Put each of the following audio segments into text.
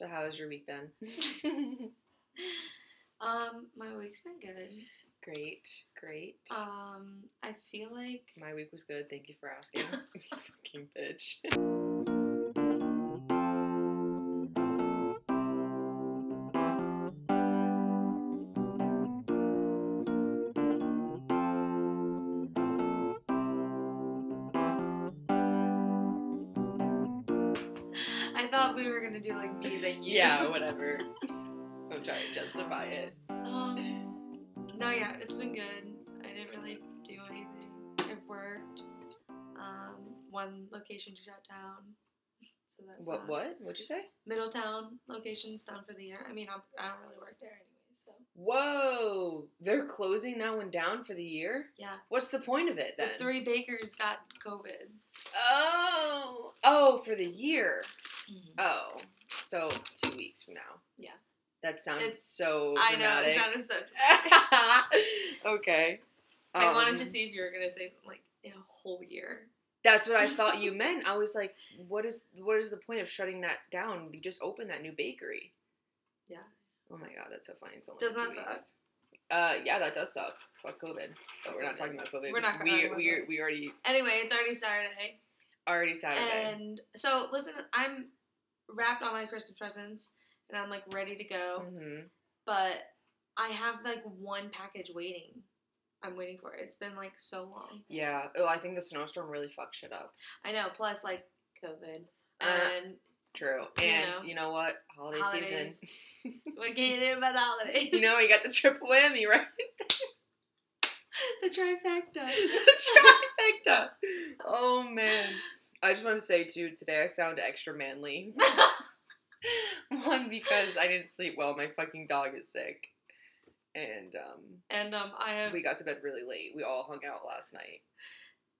So how was your week then? Um, my week's been good. great, great. Um, I feel like My week was good. Thank you for asking. you fucking bitch. Gonna do like me then you. yeah, whatever. I'm trying to justify it. Um, no, yeah, it's been good. I didn't really do anything. I worked. Um, one location to shut down. So that's What? What? What'd you say? Middletown location's down for the year. I mean, I'm, I don't really work there anyway, so Whoa! They're closing that one down for the year. yeah. What's the point of it then? The three bakers got COVID. Oh, oh, for the year. Mm-hmm. Oh, so two weeks from now. Yeah. That sounds It's- so I know it sounded so. okay. I wanted Um, to see if you were gonna say something like in a whole year. That's what I thought you meant. I was like, what is what is the point of shutting that down? You just opened that new bakery. Yeah. Oh my god, that's so funny. It's only Doesn't that suck? Uh, yeah, that does suck. Fuck COVID. But we're not talking about COVID. We're not we talking about we COVID. we already Anyway, it's already Saturday. already Saturday. And so, listen, I'm wrapped all my Christmas presents and I'm like ready to go. hmm But I have like one package waiting. I'm waiting for it. It's been like so long. Yeah. Oh, I think the snowstorm really fucked shit up. I know. Plus, like COVID Uh, and True. You And know. you know what? Holiday holidays. season. we can't do about the holidays. You know, you got the triple whammy, right? the trifecta. the trifecta. Oh man. I just want to say too, today I sound extra manly. One because I didn't sleep well. My fucking dog is sick, and um, and um, I have we got to bed really late. We all hung out last night.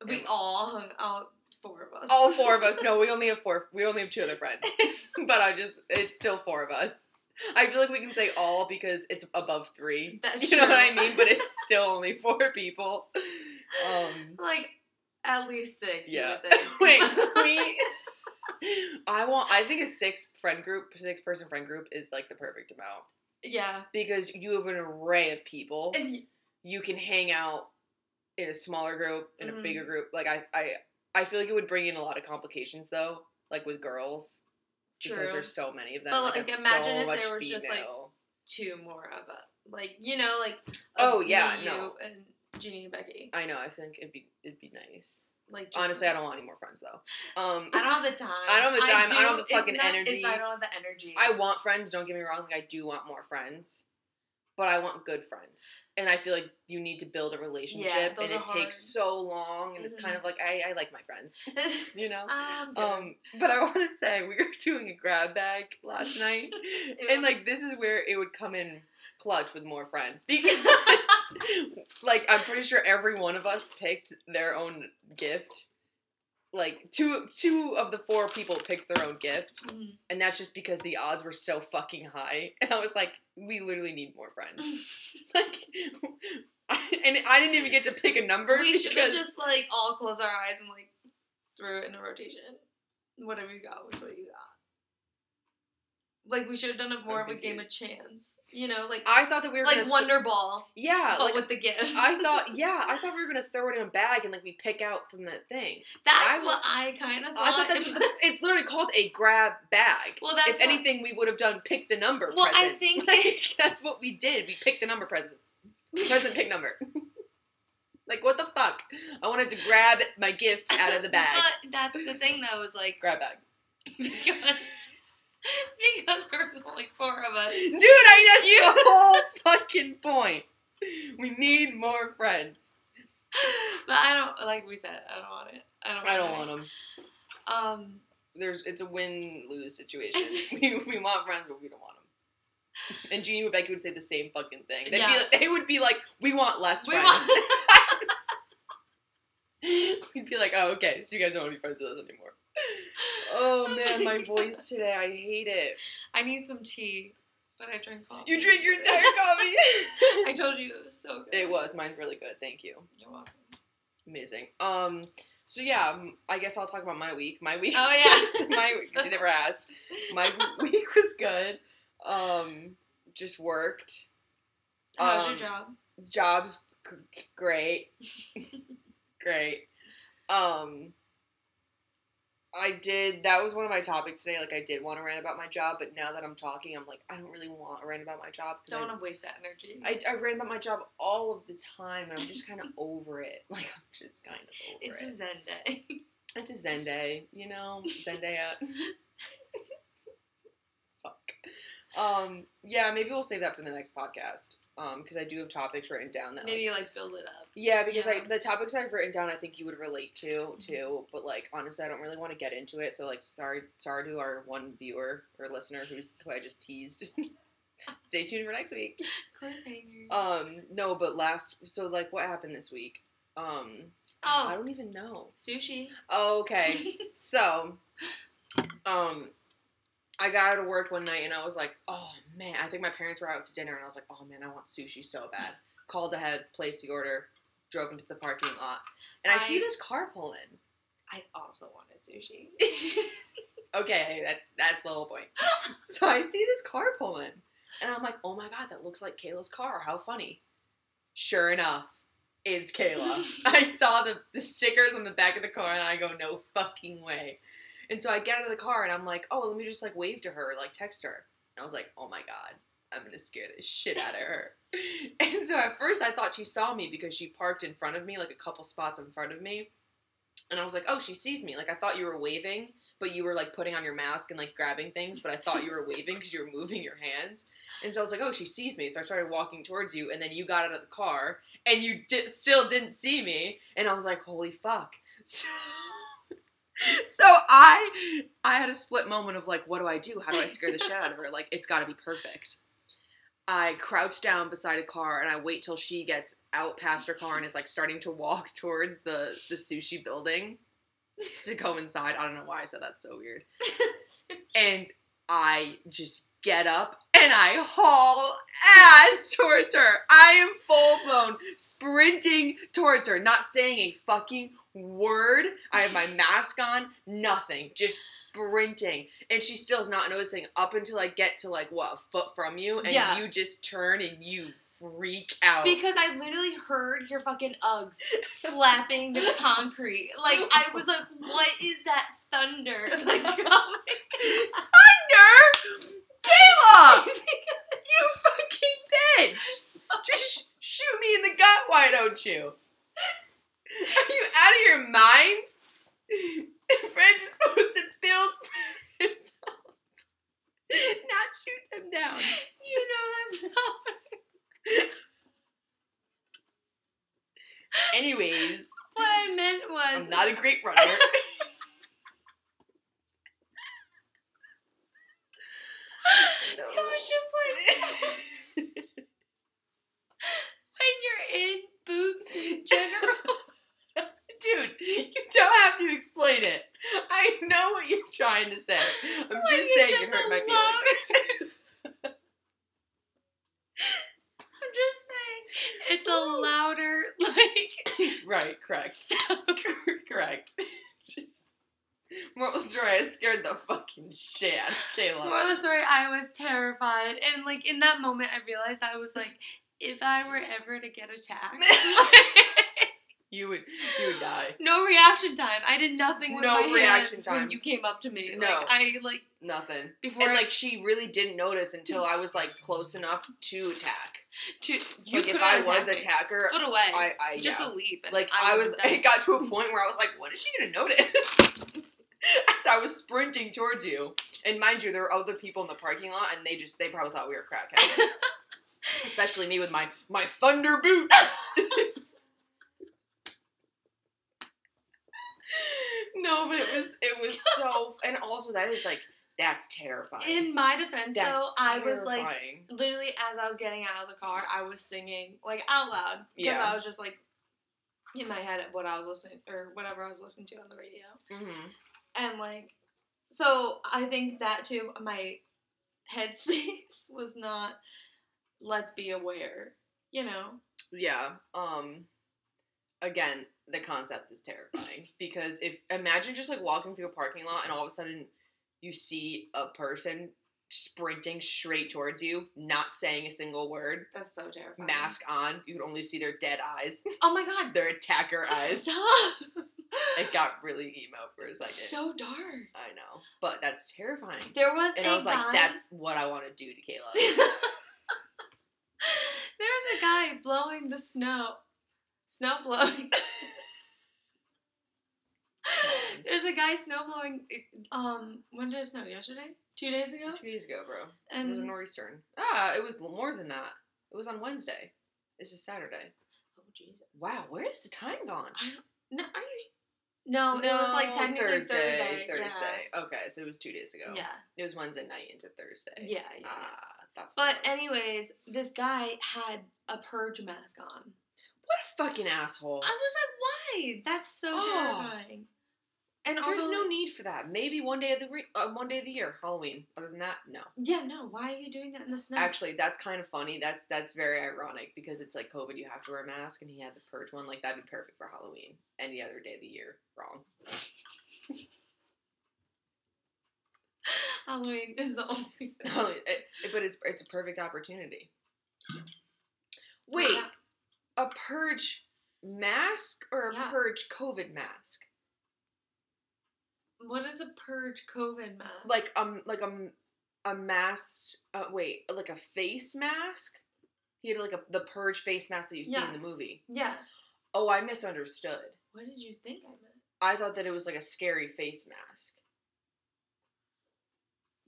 we all hung out. Four of us. All four of us. No, we only have four. We only have two other friends. but I just, it's still four of us. I feel like we can say all because it's above three. That's you know what I mean? But it's still only four people. Um, like at least six. yeah. You would think. Wait, we. I want. I think a six friend group, six person friend group is like the perfect amount yeah. because you have an array of people. And You can hang out in a smaller group, in a Mhm. bigger group. Like I, I, I feel like it would bring in a lot of complications though, like with girls. Because there's so many of them. But, like, like, imagine so if there was just, like, two more of it. Like you know, like Oh, yeah, me, no. you, and Jeannie and Becky. I know. I think it'd be it'd be nice. Like just, Honestly, I don't want any more friends though. Um, I don't have the time. I don't have the time, I don't have the fucking not- energy. I don't have the energy. I want friends. Don't get me wrong. Like I do want more friends, but I want good friends. And I feel like you need to build a relationship, those and it hard. takes so long. And it's kind of like I, I like my friends, you know. um. Um, but I want to say we were doing a grab bag last night, and like this is where it would come in clutch with more friends because like I'm pretty sure every one of us picked their own gift. Like two two of the four people picked their own gift, Mhm. and that's just because the odds were so fucking high. And I was like, we literally need more friends. like, and I didn't even get to pick a number. we should have just like all close our eyes and like threw it in a rotation. Whatever you got was what you got. Like we should have done it more I'm of a game of chance. You know, like I thought that we were like gonna Wonder Ball, yeah, but like with the gifts. I thought, yeah, I thought we were gonna throw it in a bag and like we pick out from that thing. that's I what I kind of thought. I thought that's what the, it's literally called a grab bag. Well, that's if what- anything, we would have done pick the number. Well, I think- Like, that's what we did. We picked the number present. Present pick number. like what the fuck? I wanted to grab my gift out of the bag. But that's the thing, though, is like grab bag. because because there was only four of us. Dude, I that's the whole fucking point. We need more friends. But I don't like we said. I don't want it. I don't. I don't want want them. Um. There's it's a win lose situation. we, we want friends, but we don't want them. And Jeannie and Becky would say the same fucking thing. They'd Yeah. be like, they would be like, we want less We friends. want. We'd be like, oh, okay, so you guys don't want to be friends with us anymore. Oh man, my voice today, I hate it. I need some tea, but I drink coffee. You drink your entire coffee. I told you it was so good. it was. Mine's really good. Thank you. You're welcome. Amazing. Um. So yeah, I guess I'll talk about my week. My week. Oh, yeah. my week. You never asked. My week was good. Um, just worked. How's Um, your job? Jobs g- great. Great. Um I did that was one of my topics today. Like I did want to rant about my job, but now that I'm talking, I'm like, I don't really want to rant about my job. Don't want to waste that energy. I, I rant about my job all of the time, and I'm just kind of over it. Like I'm just kind of over it's it. It's a Zen day. It's a Zen day, you know, Zendaya. Fuck. Um, yeah, maybe we'll save that for the next podcast. Um, because I do have topics written down that Maybe like build it up. yeah, because Yeah. Mm-hmm. I the topics I've written down I think you would relate to too. But like honestly, I don't really want to get into it. So like, sorry, sorry to our one viewer or listener who's who I just teased. Stay tuned for next week. Cliffhanger. Um, no, but last so like what happened this week? Um, I oh, don't even know. sushi. Okay, so, um, I got out of work one night and I was like, oh man, I think my parents were out to dinner and I was like, oh man, I want sushi so bad. Called ahead, placed the order, drove into the parking lot, and I, see this car pull in. I also wanted sushi. Okay, that that's the whole point. so I see this car pull in, and I'm like, oh my god, that looks like Kayla's car. How funny. Sure enough, it's Kayla. I saw the, the stickers on the back of the car, and I go, no fucking way. And so I get out of the car, and I'm like, oh, let me just like wave to her, like text her. And I was like, oh my god, I'm gonna scare the shit out of her. and so at first I thought she saw me because she parked in front of me, like a couple spots in front of me. And I was like, oh, she sees me. Like I thought you were waving but you were like putting on your mask and like grabbing things, but I thought you were waving because you were moving your hands. And so I was like, oh, she sees me. So I started walking towards you, and then you got out of the car, and you di- still didn't see me. And I was like, holy fuck. So, so I I had a split moment of like, what do I do? How do I scare the shit out of her? Like, it's got to be perfect. I crouch down beside a car and I wait till she gets out past her car and is like starting to walk towards the the sushi building to go inside. I don't know why I said that's so weird. And I just get up and I haul ass towards her. I am full blown sprinting towards her, not saying a fucking word. I have my mask on, nothing, just sprinting. And she still is not noticing up until I get to like what, a foot from you, and Yeah. you just turn and you freak out. Because I literally heard your fucking Uggs slapping the concrete. Like I was like, what is that thunder? Like oh coming? Thunder! Kayla! you fucking bitch! Just shoot me in the gut, why don't you? Are you out of your mind? Friends are supposed to build friends up, not shoot them down. You know that's not Anyways, what I meant was I'm not a great runner. No. It was just like when you're in boots in general. Dude, you don't have to explain it. I know what you're trying to say. I'm like, just saying just you hurt my feelings. I'm just saying it's a louder like right, correct. sound. correct. Just, moral of the story, I scared the fucking shit out of Kayla. Moral of the story, I was terrified, and like in that moment, I realized I was like, if I were ever to get attacked, you would you would die. no reaction time. I did nothing with No my reaction hands when you came up to me. No. Like I like Nothing. before And I- like she really didn't notice until I was like close enough to attack. to you like if I was me. attacker, foot away, I, I just yeah. a leap. And like I, was it got to a point where I was like, what is she gonna notice? As I was sprinting towards you. And mind you, there were other people in the parking lot and they just they probably thought we were crackheads. Especially me with my my thunder boots. No, but it was it was so and also that is like that's terrifying. In my defense, that's though, I was like, literally as I was getting out of the car, I was singing like out loud because Yeah. I was just like in my head at what I was listening or whatever I was listening to on the radio, Mhm. and like, so I think that too, my headspace was not. Let's be aware, you know. Yeah. Um again, the concept is terrifying because if imagine just like walking through a parking lot and all of a sudden you see a person sprinting straight towards you, not saying a single word, That's so terrifying. mask on. You could only see their dead eyes, Oh my god. their attacker eyes. Stop. It got really emo for a second. so dark. I know, but that's terrifying. There was And a I was guy. like, that's what I want to do to Kayla. There's a guy blowing the snow. Snow blowing. There's a guy snow blowing. Um, when did it snow? Yesterday? Two days ago? Two days ago, bro. And it was a And nor'easter. Ah, it was more than that. It was on Wednesday. This is Saturday. oh Jesus! Wow, where's the time gone? I don't. No, are you? No, no, it was like technically Thursday. Thursday. Okay, so it was two days ago. Yeah. It was Wednesday night into Thursday. Yeah. Yeah. yeah. Ah, that's. But anyways, this guy had a purge mask on. what a fucking asshole. I was like, why? That's so Oh. terrifying. And There's also, no need for that. Maybe one day of the re- uh, one day of the year, Halloween. Other than that, no. Yeah, no. Why are you doing that in the snow? Actually, that's kind of funny. That's that's very ironic because it's like COVID. You have to wear a mask, and he had the purge one. Like that'd be perfect for Halloween. Any other day of the year, wrong. Halloween is the only. Halloween- it- it- but it's it's a perfect opportunity. Wait, Yeah. a purge mask or a Yeah. purge COVID mask? What is a purge COVID mask? Like um like a a masked uh, wait like a face mask. He had like a the purge face mask that you see Yeah. in the movie. yeah. Oh, I misunderstood. What did you think I meant? I thought that it was like a scary face mask.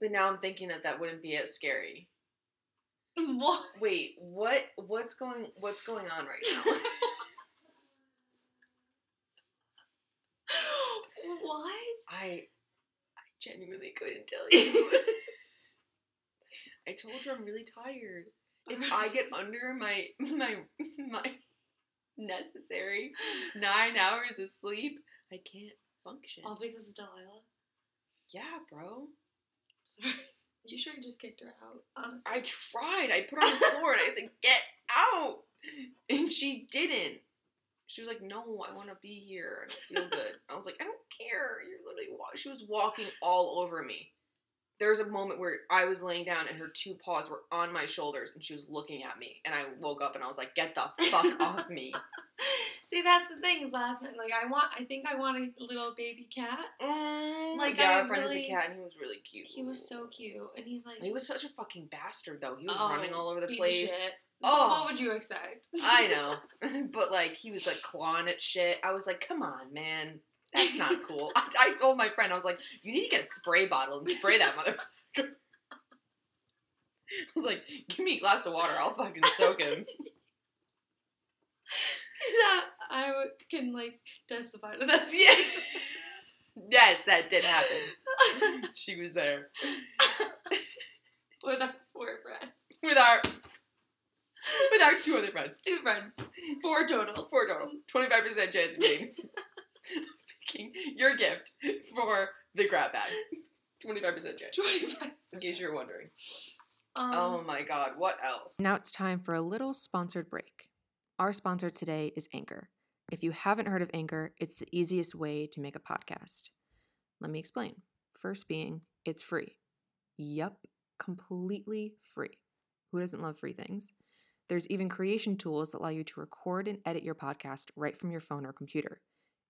But now I'm thinking that that wouldn't be as scary. What? Wait, what? What's going? What's going on right now? what? I, I genuinely couldn't tell you. I told you I'm really tired. If I get under my my my necessary nine hours of sleep, I can't function. all because of Delilah. Yeah, bro. Sorry. You should have just kicked her out. Honestly. I tried. I put her on the floor and I said, "Get out!" And she didn't. She was like, "No, I want to be here and I feel good." Was like, "I don't care. You're literally." Wa-. She was walking all over me. There was a moment where I was laying down and her two paws were on my shoulders and she was looking at me. And I woke up and I was like, "Get the fuck off me!" See, that's the thing. Is last night, like, I want. I think I want a little baby cat. Mm, Like, yeah, I our friend is really- a cat and he was really cute. He was so cute, and he's like, He was such a fucking bastard though. He was oh, running all over the place. Oh. what would you expect? I know, but like he was like clawing at shit. I was like, come on, man, that's not cool. I, I told my friend, I was like, you need to get a spray bottle and spray that motherfucker. I was like, give me a glass of water, I'll fucking soak him. that I w- can like testify to this. Yeah. yes, that did happen. She was there With our four friends, with our with our two other friends. two friends, four total. Four total. Twenty five percent chance of being picking your gift for the grab bag. Twenty five percent chance. Twenty-five. In case you're wondering. Um, Oh my god, what else? Now it's time for a little sponsored break. Our sponsor today is Anchor. If you haven't heard of Anchor, it's the easiest way to make a podcast. Let me explain. First, being it's free. Yup, completely free. Who doesn't love free things? There's even creation tools that allow you to record and edit your podcast right from your phone or computer.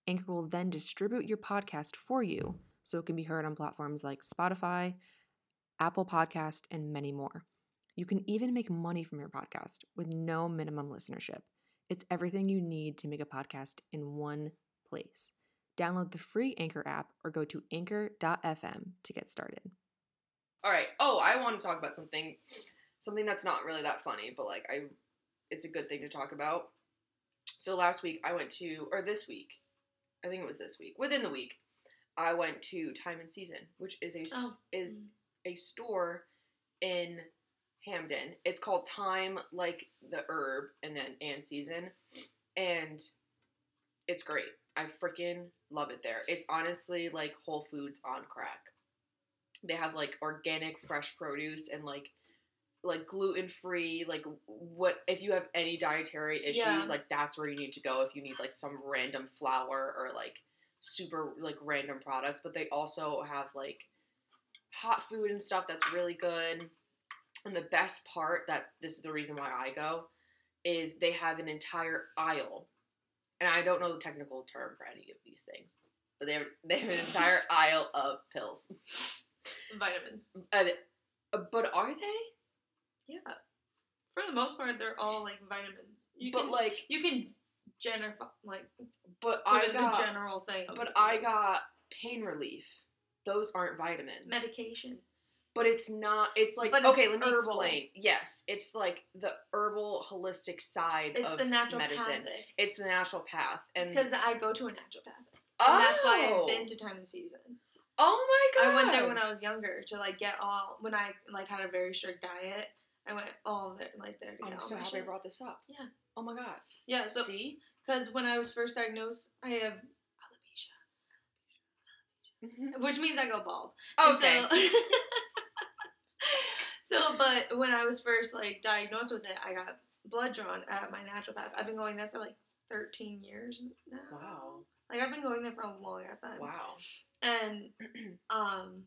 Anchor will then distribute your podcast for you so it can be heard on platforms like Spotify, Apple Podcast, and many more. You can even make money from your podcast with no minimum listenership. It's everything you need to make a podcast in one place. Download the free Anchor app or go to anchor.fm to get started. All right. Oh, I want to talk about something, something that's not really that funny, but like I, it's a good thing to talk about. So last week I went to, or this week, I think it was this week, within the week, I went to Thyme and Season, which is a Oh. is a store in Hamden. It's called Thyme, like the herb, and then and season, and it's great. I freaking love it there. It's honestly like Whole Foods on crack. They have like organic, fresh produce and like like gluten free. Like what if you have any dietary issues? Yeah. Like that's where you need to go if you need like some random flour or like super like random products. But they also have like hot food and stuff that's really good. And the best part that this is the reason why I go is they have an entire aisle. And I don't know the technical term for any of these things. But they have they have an entire aisle of pills. Vitamins. Uh, but are they? Yeah. For the most part, they're all like vitamins. You but can, like you can general like but I got general thing. but I got pain relief. Those aren't vitamins. medication. But it's not. It's like But it's okay. let me herbal. explain. Yes, it's like the herbal holistic side It's of the natural medicine. It's the natural path, and Because I go to a naturopath. oh, And that's why I've oh. been to Thyme and Season. Oh my god! I went there when I was younger to like get all when I like had a very strict diet. I went all there like there to get I'm so happy I brought this up. Yeah. Oh my god. Yeah, so See. because when I was first diagnosed, I have alopecia, which means I go bald. Okay. So, so, but when I was first like diagnosed with it, I got blood drawn at my naturopath. I've been going there for like 13 years now. wow. Like I've been going there for a long ass time. Wow. And um,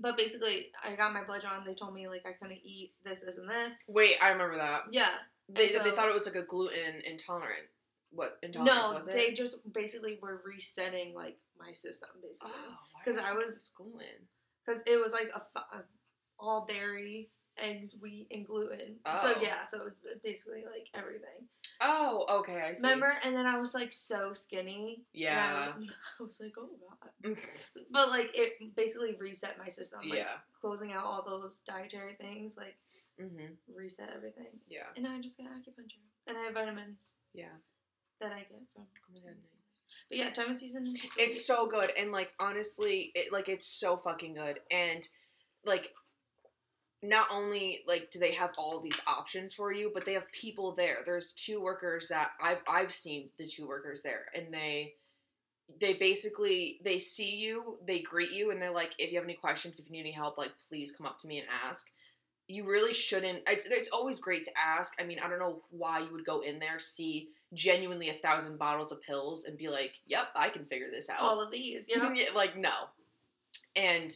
but basically, I got my blood drawn. They told me like I couldn't eat this, this, and this. Wait, I remember that. Yeah. They so- they thought it was like a gluten intolerant. What intolerance No, was it? they just basically were resetting like my system basically. Oh, why 'Cause would I was- gluten. because it was like a, a all dairy, eggs, wheat, and gluten. So Oh. yeah, so basically like everything. Oh, okay, I see. Remember? And then I was like so skinny. Yeah. I, I was like, oh god. But like it basically reset my system. Like, yeah. Closing out all those dietary things, like Mhm. reset everything. Yeah. And I just got acupuncture, and I have vitamins Yeah. that I get from. Oh my God. But yeah, thyme and season is. It's so good, and like honestly, it like it's so fucking good, and like not only like do they have all these options for you, but they have people there. There's two workers that I've I've seen the two workers there, and they they basically they see you, they greet you, and they're like, if you have any questions, if you need any help, like please come up to me and ask. You really shouldn't. It's, it's always great to ask. I mean, I don't know why you would go in there, see genuinely a thousand bottles of pills, and be like, "Yep, I can figure this out." all of these, you know. Like no. And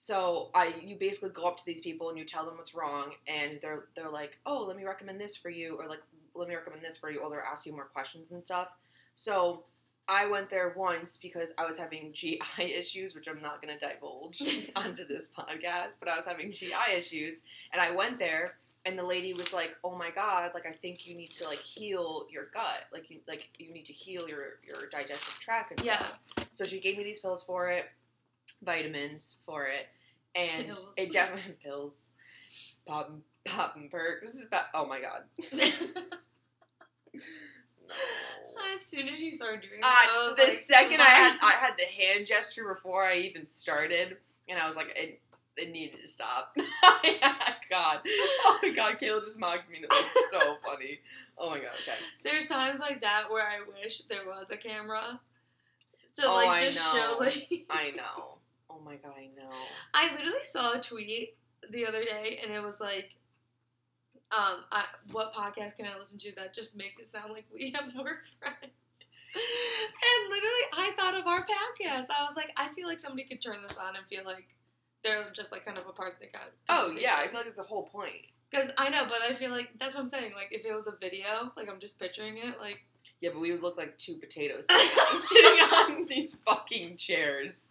so I you basically go up to these people and you tell them what's wrong and they're they're like, "Oh, let me recommend this for you," or like, "Let me recommend this for you," or they're asking more questions and stuff. So I went there once because I was having GI issues, which I'm not going to divulge onto this podcast, but I was having GI issues, and I went there, and the lady was like, "Oh my god, like I think you need to like heal your gut, like you like you need to heal your your digestive tract and Yeah. stuff." So she gave me these pills for it, vitamins for it, and Pills. it definitely pills, pop pop and perks. Oh my god. No. As soon as you started doing, Uh, that, was the like, second I had I had the hand gesture before I even started, and I was like, it, it needed to stop. God, oh my God, Kayla just mocked me. and It was so funny. Oh my God, okay. There's times like that where I wish there was a camera to Oh, like just show like. I know. Oh my God, I know. I literally saw a tweet the other day, and it was like, um, I, what podcast can I listen to that just makes it sound like we have more friends? And literally, I thought of our podcast. I was like, I feel like somebody could turn this on and feel like they're just like kind of a part of the con- Oh yeah, I feel like it's a whole point. Because I know, but I feel like that's what I'm saying. Like, if it was a video, like I'm just picturing it, like Yeah, but we would look like two potatoes sitting sitting on these fucking chairs.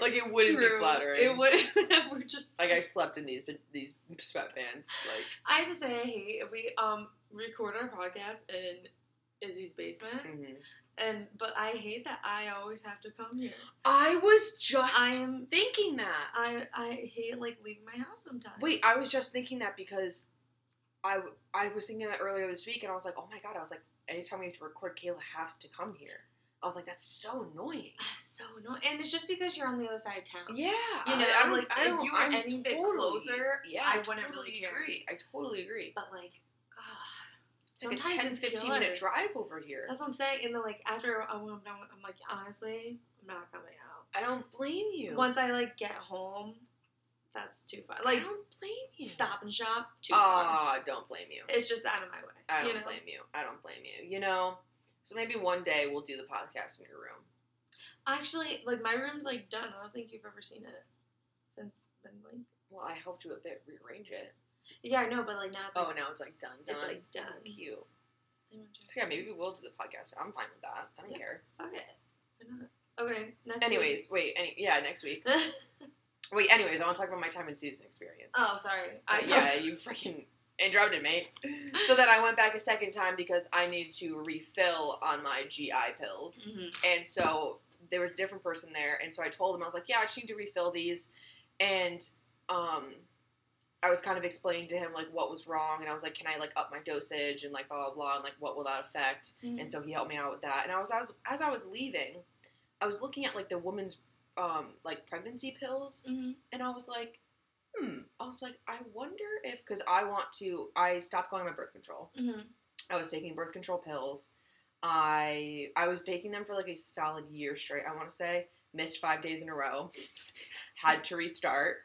Like it wouldn't be flattering. It would. we're just Like I slept in these these sweatpants. Like I have to say, I hate we um record our podcast in Izzy's basement, mhm. and but I hate that I always have to come here. I was just I am thinking that. I I hate like leaving my house sometimes. Wait, I was just thinking that because I I was thinking that earlier this week, and I was like, oh my god, I was like, anytime we have to record, Kayla has to come here. I was like, that's so annoying. That's so annoying, and it's just because you're on the other side of town. Yeah, You know, I, don't, like, I if you were I'm any bit closer, yeah, I I, wouldn't totally really care. agree. I totally agree. But like, ugh, It's like sometimes a 10, it's 15 killer. minute drive over here. That's what I'm saying. And then like after I'm done, I'm like honestly, I'm not coming out. I don't blame you. Once I like get home, that's too far. Like, I Like don't blame you. stop and shop, too far. Ah, don't blame you. It's just out of my way. I don't you know? blame you. I don't blame you. You know, so maybe one day we'll do the podcast in your room. Actually, like my room's like done. I don't think you've ever seen it. It's been like Well, I helped you a bit rearrange it. yeah, I know, but like now it's oh, like, Oh, now it's like done. done. it's like done. Cute. I want you to So yeah, maybe we will do the podcast. I'm fine with that. I don't Yeah. care. Fuck it. Why not? Okay. Next. Anyways, wait. Any yeah, next week. week. Wait. Anyways, I want to talk about my thyme in season experience. oh, sorry. I yeah, you freaking interrupted mate. So then I went back a second time because I needed to refill on my GI pills. Mhm. And so there was a different person there, and so I told him I was like, "Yeah, I just need to refill these," and um, I was kind of explaining to him like what was wrong, and I was like, "Can I like up my dosage and like blah blah blah, and like what will that affect?" Mhm. And so he helped me out with that. And I was, I was as I was leaving, I was looking at like the woman's um like pregnancy pills, Mhm. and I was like, "Hmm," I was like, "I wonder if because I want to, I stopped going on my birth control." Mhm. I was taking birth control pills. I I was taking them for like a solid year straight. I want to say missed five days in a row. Had to restart.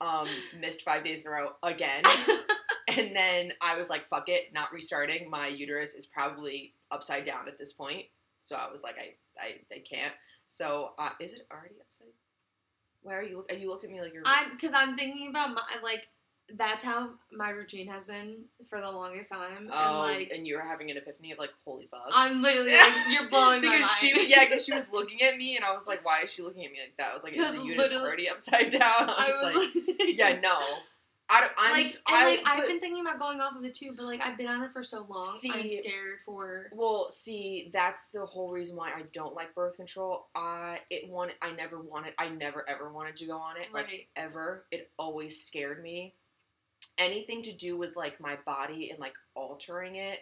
Um, missed five days in a row again, and then I was like, "Fuck it, not restarting." My uterus is probably upside down at this point, so I was like, "I I, I can't." So uh, is it already upside? Why are you? Are you looking at me like you're? I'm because I'm thinking about my like that's how my routine has been for the longest time, oh, and like and you're having an epiphany of like, "Holy fuck!" I'm literally like you're blowing my mind. she yeah because she was looking at me and I was like why is she looking at me like that I was like is the literally- already upside down I was, like, like, yeah no I I'm like and I, like I've but- been thinking about going off of it too, but like I've been on it for so long, I'm scared for. well see that's the whole reason why I don't like birth control. I it wanted I never wanted I never ever wanted to go on it like ever. It always scared me. Anything to do with like my body and like altering it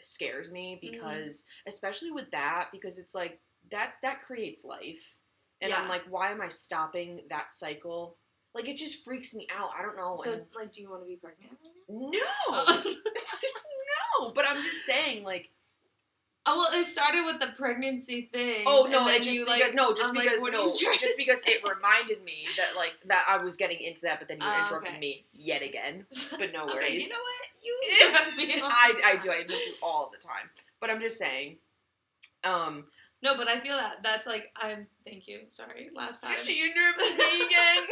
scares me Mm-hmm. because especially with that because it's like that that creates life. And i'm like why am i stopping that cycle like it just freaks me out i don't know So and- like, do you want to be pregnant no no but i'm just saying like oh well, it started with the pregnancy thing. oh no it just you because, like no just I'm because are no just because it reminded me that like that i was getting into that but then you Oh, interrupted okay. me yet again but no worries you know what? You interrupt me all I, I do. I do all the time. But I'm just saying. Um, No, but I feel that that's like I'm. Thank you. Sorry, last time. she interrupted me again.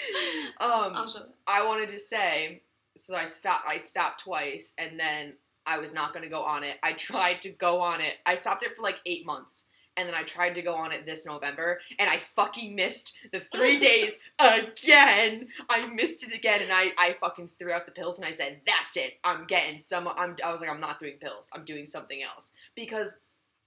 um, I'll show it. I wanted to say, so I stopped. I stopped twice, and then I was not going to go on it. I tried to go on it. I stopped it for like eight months. And then I tried to go on it this November, and I fucking missed the three days again. I missed it again, and I, I fucking threw out the pills, and I said, "That's it. I'm getting some." I'm, I was like, "I'm not doing pills. I'm doing something else." Because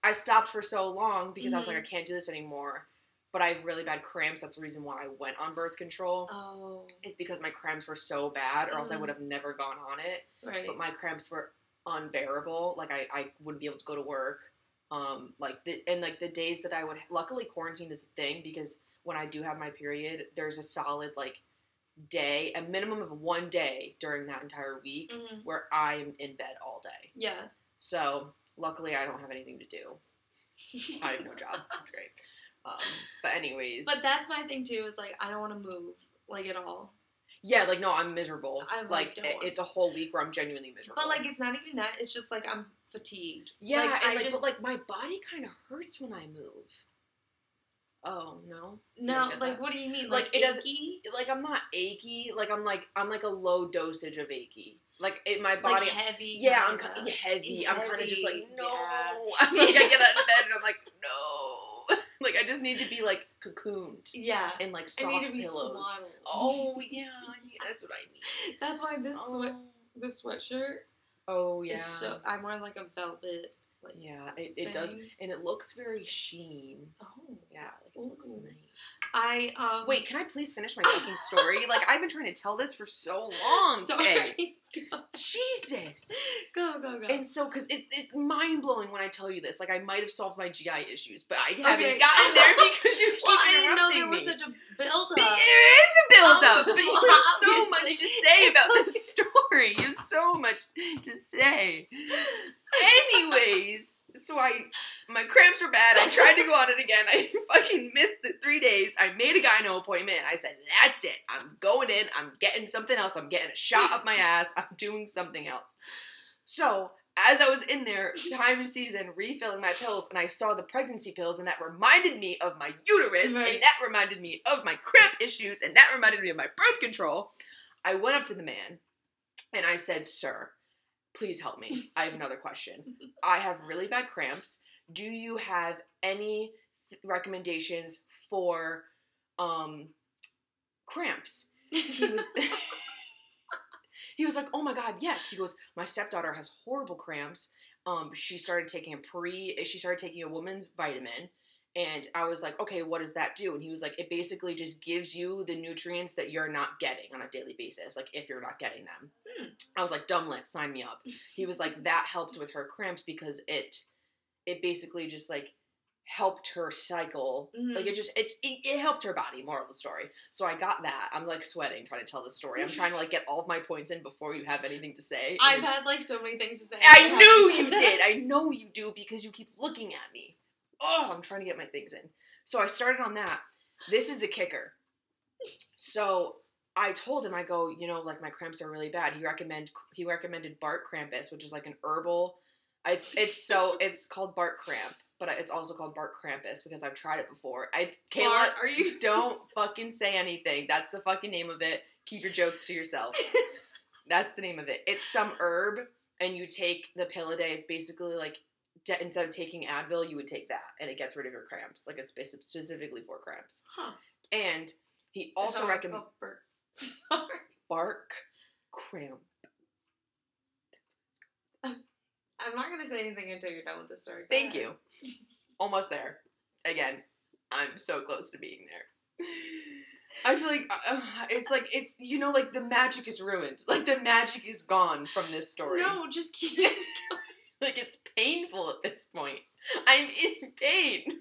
I stopped for so long because I was like, I can't do this anymore. But I have really bad cramps. That's the reason why I went on birth control Oh, is because my cramps were so bad, or else I Mhm. would have never gone on it. right. But my cramps were unbearable. Like I, I wouldn't be able to go to work. Um, like the and like the days that I would. Luckily, quarantine is a thing because when I do have my period, there's a solid like day, a minimum of one day during that entire week Mhm. where I'm in bed all day. Yeah. So luckily, I don't have anything to do. I have no job. That's great. Um, but anyways, But that's my thing too. Is like I don't want to move like at all. yeah, like no, I'm miserable. I, like, like it's a whole week where I'm genuinely miserable. But like it's not even that. It's just like I'm fatigued. yeah, Like, and I like, just but like my body kind of hurts when I move. Oh no, no. Like that? what do you mean? Like, Like, it doesn't- like I'm not achy. Like I'm like I'm like a low dosage of achy. Like it, my Like body. heavy. yeah, I'm kind of heavy. I'm kind of just like no. yeah. I'm like I get out of bed and I'm like no. Like I just need to be like cocooned Yeah. and like I soft need to be pillows. swaddled. Oh yeah, yeah, that's what I need. That's why this sweat Oh, this sweatshirt oh yeah. so. I'm wearing like a velvet. Like yeah, it, it does, and it looks very sheen. Oh. Yeah, like it looks nice. I um. Wait, can I please finish my fucking story? like I've been trying to tell this for so long. Sorry. Jesus. go go go. And so, because it, it's mind blowing when I tell you this. Like, I might have solved my GI issues, but I haven't Okay. gotten there because you keep well, I didn't know there was me. such a build There up. is a build up, Oh, but you have so much to say about this story. You have so much to say. Anyways, so I, my cramps were bad. I tried to go on it again. I fucking missed the three days. I made a gyno appointment. I said, "That's it. I'm going in. I'm getting something else. I'm getting a shot up my ass. I'm doing something else." So as I was in there, thyme and season, refilling my pills, and I saw the pregnancy pills, and that reminded me of my uterus, Right. and that reminded me of my cramp issues, and that reminded me of my birth control. I went up to the man, and I said, "Sir, please help me. I have another question. I have really bad cramps. Do you have any th- recommendations for um cramps?" He was he was like, "Oh my god, yes." He goes, "My stepdaughter has horrible cramps. Um, she started taking a pre, she started taking a woman's vitamin." And I was like, okay, what does that do? And he was like, it basically just gives you the nutrients that you're not getting on a daily basis, like if you're not getting them. Hmm. I was like, dumblet, sign me up. He was like, that helped with her cramps because it, it basically just like helped her cycle. Mhm. Like it just, it, it, it helped her body. Moral of the story. So I got that. I'm like sweating trying to tell the story. I'm trying to like get all of my points in before you have anything to say. I've was- had like so many things to say. I haven't knew you did. I know you do because you keep looking at me. Oh, I'm trying to get my things in. So I started on that. This is the kicker. So I told him, I go, you know, like my cramps are really bad. He recommend he recommended Bart Krampus, which is like an herbal. It's it's so it's called Bart Cramp, but it's also called Bart Krampus because I've tried it before. I Kayla, Bart, are you- don't fucking say anything. That's the fucking name of it. Keep your jokes to yourself. That's the name of it. It's some herb, and you take the pill a day. It's basically like de- instead of taking Advil, you would take that, and it gets rid of your cramps. Like it's speci- specifically for cramps. Huh. And he also that what it's recommends. Sorry. bark cramp. I'm not gonna say anything until you're done with the story. Go Thank ahead. you. Almost there. Again, I'm so close to being there. I feel like uh, it's like it's you know like the magic is ruined. Like the magic is gone from this story. No, just keep. Like it's painful at this point. I'm in pain.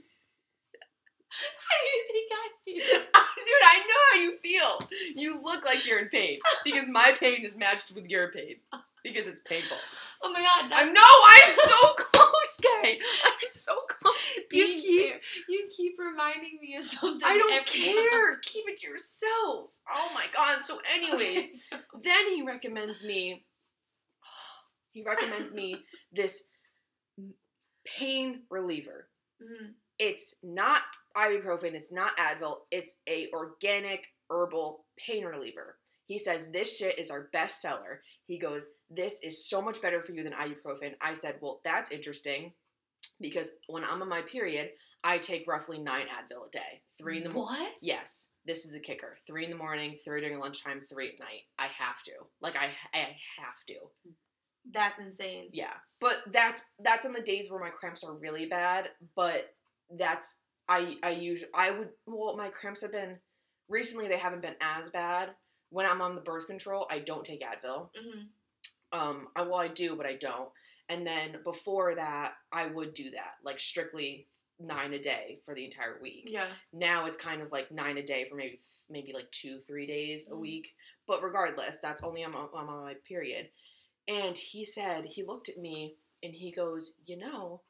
How do you think I feel? Dude, I know how you feel. You look like you're in pain because my pain is matched with your pain because it's painful. Oh my god, I'm no, I'm so close, Kay. I'm so close. you keep you keep reminding me of something. I don't every time. care. Keep it to yourself. Oh my god. So, anyways, then he recommends me. He recommends me this pain reliever. Mhm. It's not ibuprofen. It's not Advil. It's a organic herbal pain reliever. He says this shit is our best seller. He goes, this is so much better for you than ibuprofen. I said, well, that's interesting because when I'm on my period, I take roughly nine Advil a day. Three in the morning. What? Yes, this is the kicker. Three in the morning, three during lunchtime, three at night. I have to. Like I, I have to. That's insane. Yeah, but that's that's on the days where my cramps are really bad. But that's I I usually I would well my cramps have been recently they haven't been as bad. When I'm on the birth control, I don't take Advil. hmm Um, I, well I do, but I don't. And then before that, I would do that like strictly nine a day for the entire week Yeah. now it's kind of like nine a day for maybe maybe like two three days a Mhm. week but regardless that's only I'm on, I'm on my period and he said he looked at me and he goes you know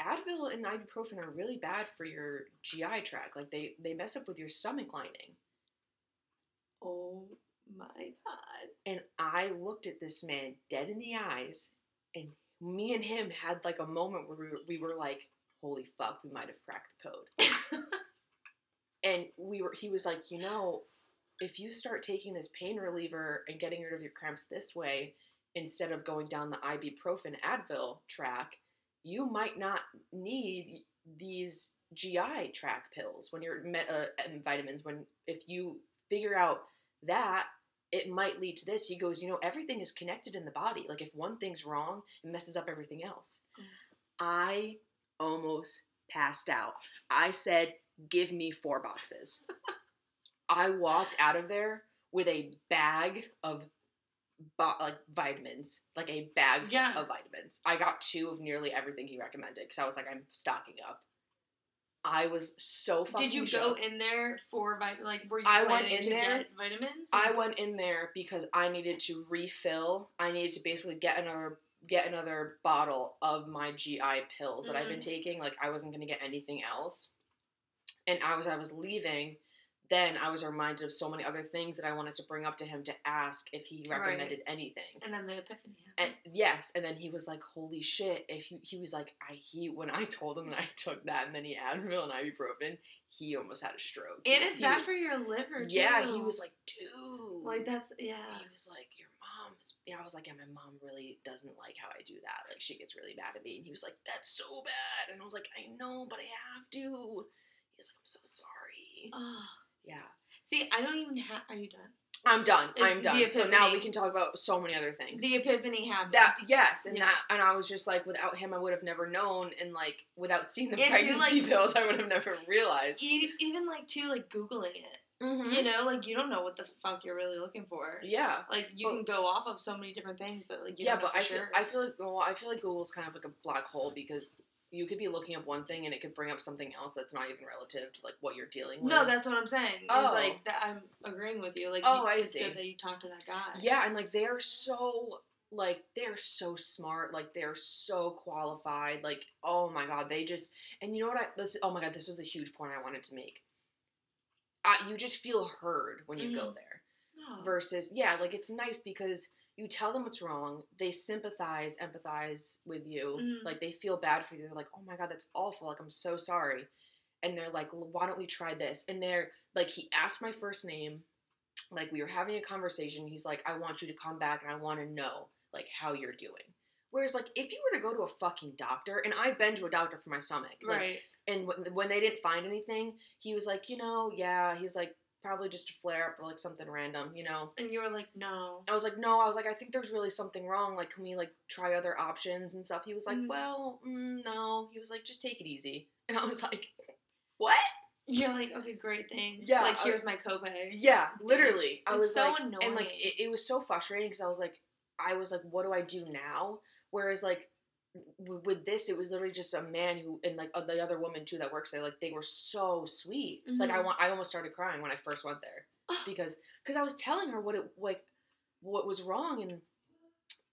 advil and ibuprofen are really bad for your gi tract. Like they they mess up with your stomach lining. Oh my god. and i looked at this man dead in the eyes and me and him had like a moment where we were, we were like holy fuck we might have cracked the code. And we were he was like you know if you start taking this pain reliever and getting rid of your cramps this way instead of going down the ibuprofen advil track you might not need these gi tract pills when you're uh, vitamins when if you figure out that it might lead to this he goes you know everything is connected in the body like if one thing's wrong it messes up everything else Mm. i almost passed out i said give me four boxes. I walked out of there with a bag of bo- like vitamins, like a bag Yeah. of vitamins. I got two of nearly everything he recommended because I was like, I'm stocking up. I was so fucking. Did you go in there for vit- like were you I went planning in to there- get vitamins? I went in there because I needed to refill. I needed to basically get another get another bottle of my GI pills that I've been Mhm. taking. Like I wasn't gonna get anything else. And I was I was leaving then I was reminded of so many other things that I wanted to bring up to him to ask if he Right. recommended anything. And then the epiphany And yes, and then he was like, "Holy shit!" If he, he was like, "I he when I told him that I took that many Advil and ibuprofen, he almost had a stroke." And He- it's he bad for your liver too. Yeah, he was like, "Dude." like that's yeah. he was like, "Your mom's." Yeah, I was like, "Yeah, my mom really doesn't like how I do that. Like, she gets really mad at me." And he was like, "That's so bad." And I was like, "I know, but I have to." He's like, "I'm so sorry." Oh. Yeah, See, I don't even have. Are you done? I'm done. I'm done. So now we can talk about so many other things. The epiphany happened. that yes, and Yeah. that and I was just like, without him, I would have never known, and like without seeing the And too, pregnancy like- pills, I would have never realized. E- even like too, like googling it. Mhm. You know, like you don't know what the fuck you're really looking for. Yeah. Like you Well- can go off of so many different things, but like you yeah, but I feel. I feel like well, I feel like Google's kind of like a black hole because you could be looking up one thing and it could bring up something else that's not even relative to like what you're dealing with. no, that's what I'm saying. Oh. It's like that. I'm agreeing with you. Like, Oh, you- I it's see. good that you talked to that guy. yeah, and like they're so like they're so smart, like they're so qualified, like oh my god, they just and you know what I this oh my god, this was a huge point I wanted to make. Uh, you just feel heard when you go Mhm. there. Oh. versus yeah like it's nice because you tell them what's wrong they sympathize empathize with you. Mhm. like they feel bad for you. They're like oh my god that's awful. Like i'm so sorry. And they're like why don't we try this? And they're like he asked my first name. Like we were having a conversation. He's like i want you to come back and i want to know like how you're doing. Whereas like if you were to go to a fucking doctor and i've been to a doctor for my stomach like, right. and when, when they didn't find anything he was like you know yeah. He's like probably just a flare up or like something random you know And you were like, no. I was like, no, I was like, I think there's really something wrong. Like, can we like try other options and stuff? He was like, Mhm. well, mm, no. He was like, just take it easy. And I was like, what? You're like, okay, great, thanks. Yeah, Like, here's my copay. Yeah, literally. I was so like, annoying. and like it, it was so frustrating because I was like, I was like, what do I do now? Whereas like with this, it was literally just a man who and like uh, the other woman too that works there. Like they were so sweet. Like I Mhm. want, I almost started crying when I first went there because because I was telling her what it like what was wrong and and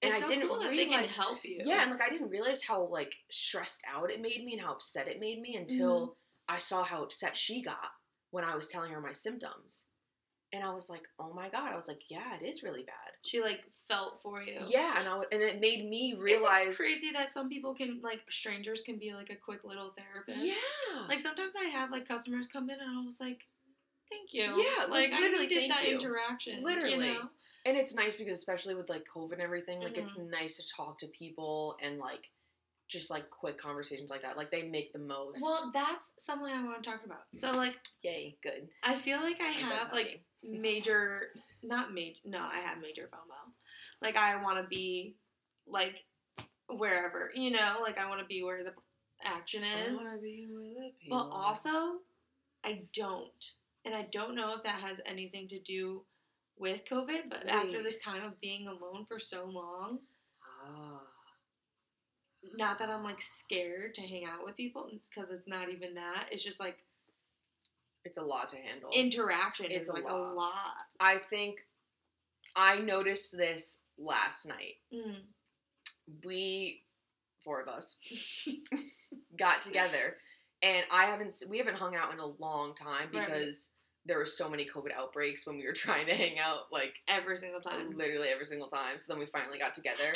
It's I so didn't cool that realize they can help you. Yeah, and like I didn't realize how like stressed out it made me and how upset it made me until Mm-hmm. I saw how upset she got when I was telling her my symptoms. And I was like, "Oh my god." I was like, "Yeah, it is really bad." she like felt for you. Yeah, and I w- and it made me Isn't realize it crazy that some people can like strangers can be like a quick little therapist. Yeah. Like sometimes I have like customers come in and I was like, "Thank you." Yeah, like, I literally, needed thank that you. interaction. Literally. you know? and it's nice because especially with like COVID and everything, like it's Mm-hmm. nice to talk to people and like just like quick conversations like that. Like they make the most. Well, that's something I want to talk about. So like, yay, good. I feel like I I'm have like major, not major. No, I have major FOMO. Like I want to be like wherever, you know, like I want to be where the action I is. wanna be with the But also, I don't. And I don't know if that has anything to do with COVID, but after this time of being alone for so long, Ah. not that I'm like scared to hang out with people because it's not even that. It's just like It's a lot to handle. interaction It's is a like lot. a lot. I think I noticed this last night. Mm. We, four of us, got together, and I haven't we haven't hung out in a long time Right. because there were so many COVID outbreaks when we were trying to hang out like Every single time. literally every single time. So then we finally got together.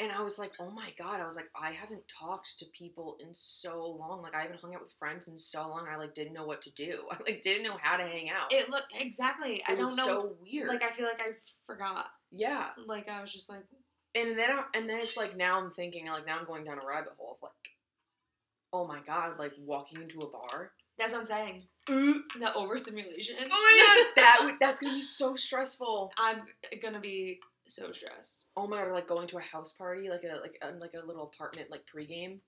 And I was like, oh my god! I was like, I haven't talked to people in so long. Like, I haven't hung out with friends in so long. I like didn't know what to do. I like didn't know how to hang out. It look exactly. I It don't know. So weird. Like I feel like I forgot. yeah. Like I was just like, And then I, and then it's like now I'm thinking like now I'm going down a rabbit hole of like, oh my god! Like walking into a bar. that's what I'm saying. oh The overstimulation. Oh my god! That that's gonna be so stressful. I'm gonna be so stressed. Oh my god! Or like going to a house party, like a like a, like a little apartment like pregame.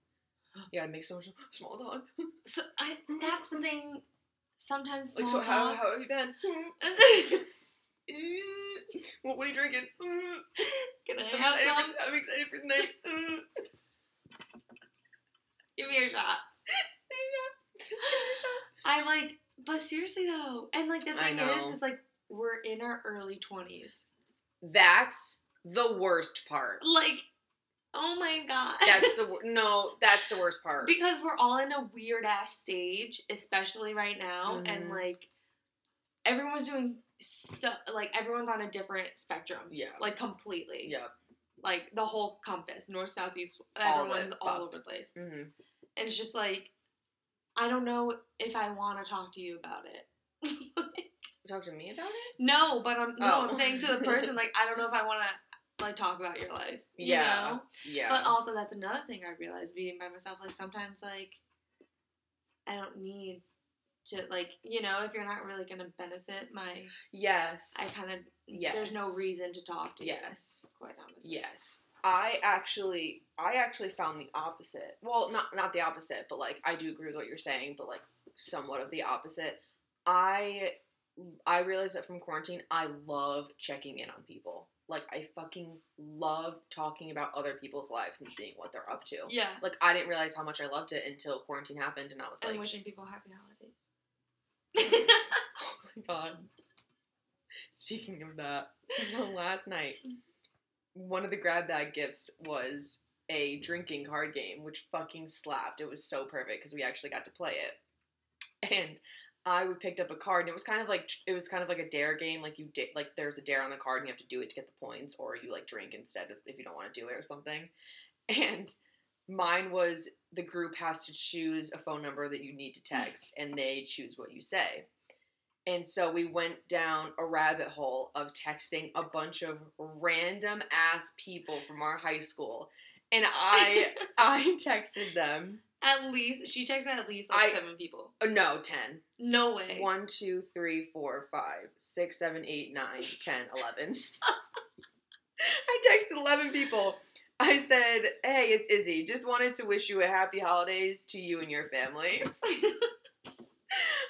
You gotta make so much small talk. So I that's the thing. Sometimes Like, small so how, talk. how have you been? what, what are you drinking? Can I I'm have excited, some? for, I'm excited for tonight. Give me a shot. I like, but seriously though, and like the thing is, is like we're in our early twenties. That's the worst part. Like, oh my god. That's the no. That's the worst part. because we're all in a weird ass stage, especially right now, and Mhm. like everyone's doing so like everyone's on a different spectrum. Yeah. Like completely. Yep. Like the whole compass, north, south, east. All Everyone's all fucked. over the place, hmm and it's just like, I don't know if I want to talk to you about it. Talk to me about it. no, but I'm no, Oh. I'm saying to the oh. person like I don't know if I want to like talk about your life. You Yeah. know? Yeah. But also that's another thing I realized being by myself. Like sometimes like I don't need to like you know if you're not really gonna benefit my yes. I kind of yes there's no reason to talk to Yes. you. Quite honestly. Yes. I actually I actually found the opposite. Well, not not the opposite, but like I do agree with what you're saying, but like somewhat of the opposite. I I realized that from quarantine, I love checking in on people. Like I fucking love talking about other people's lives and seeing what they're up to. Yeah. Like I didn't realize how much I loved it until quarantine happened and I was like, and wishing people happy holidays. Oh my god. Speaking of that, so last night, one of the grab bag gifts was a drinking card game, which fucking slapped. It was so perfect because we actually got to play it. And I would picked up a card, and it was kind of like it was kind of like a dare game. Like you did, like there's a dare on the card, and you have to do it to get the points, or you like drink instead of if you don't want to do it or something. And mine was the group has to choose a phone number that you need to text, and they choose what you say. And so we went down a rabbit hole of texting a bunch of random ass people from our high school. And I I texted them. At least she texted at least like I- seven people. Oh, no, ten. No way. One, two, three, four, five, six, seven, eight, nine, ten, eleven. I texted eleven people. I said, "Hey, it's Izzy. Just wanted to wish you a happy holidays to you and your family."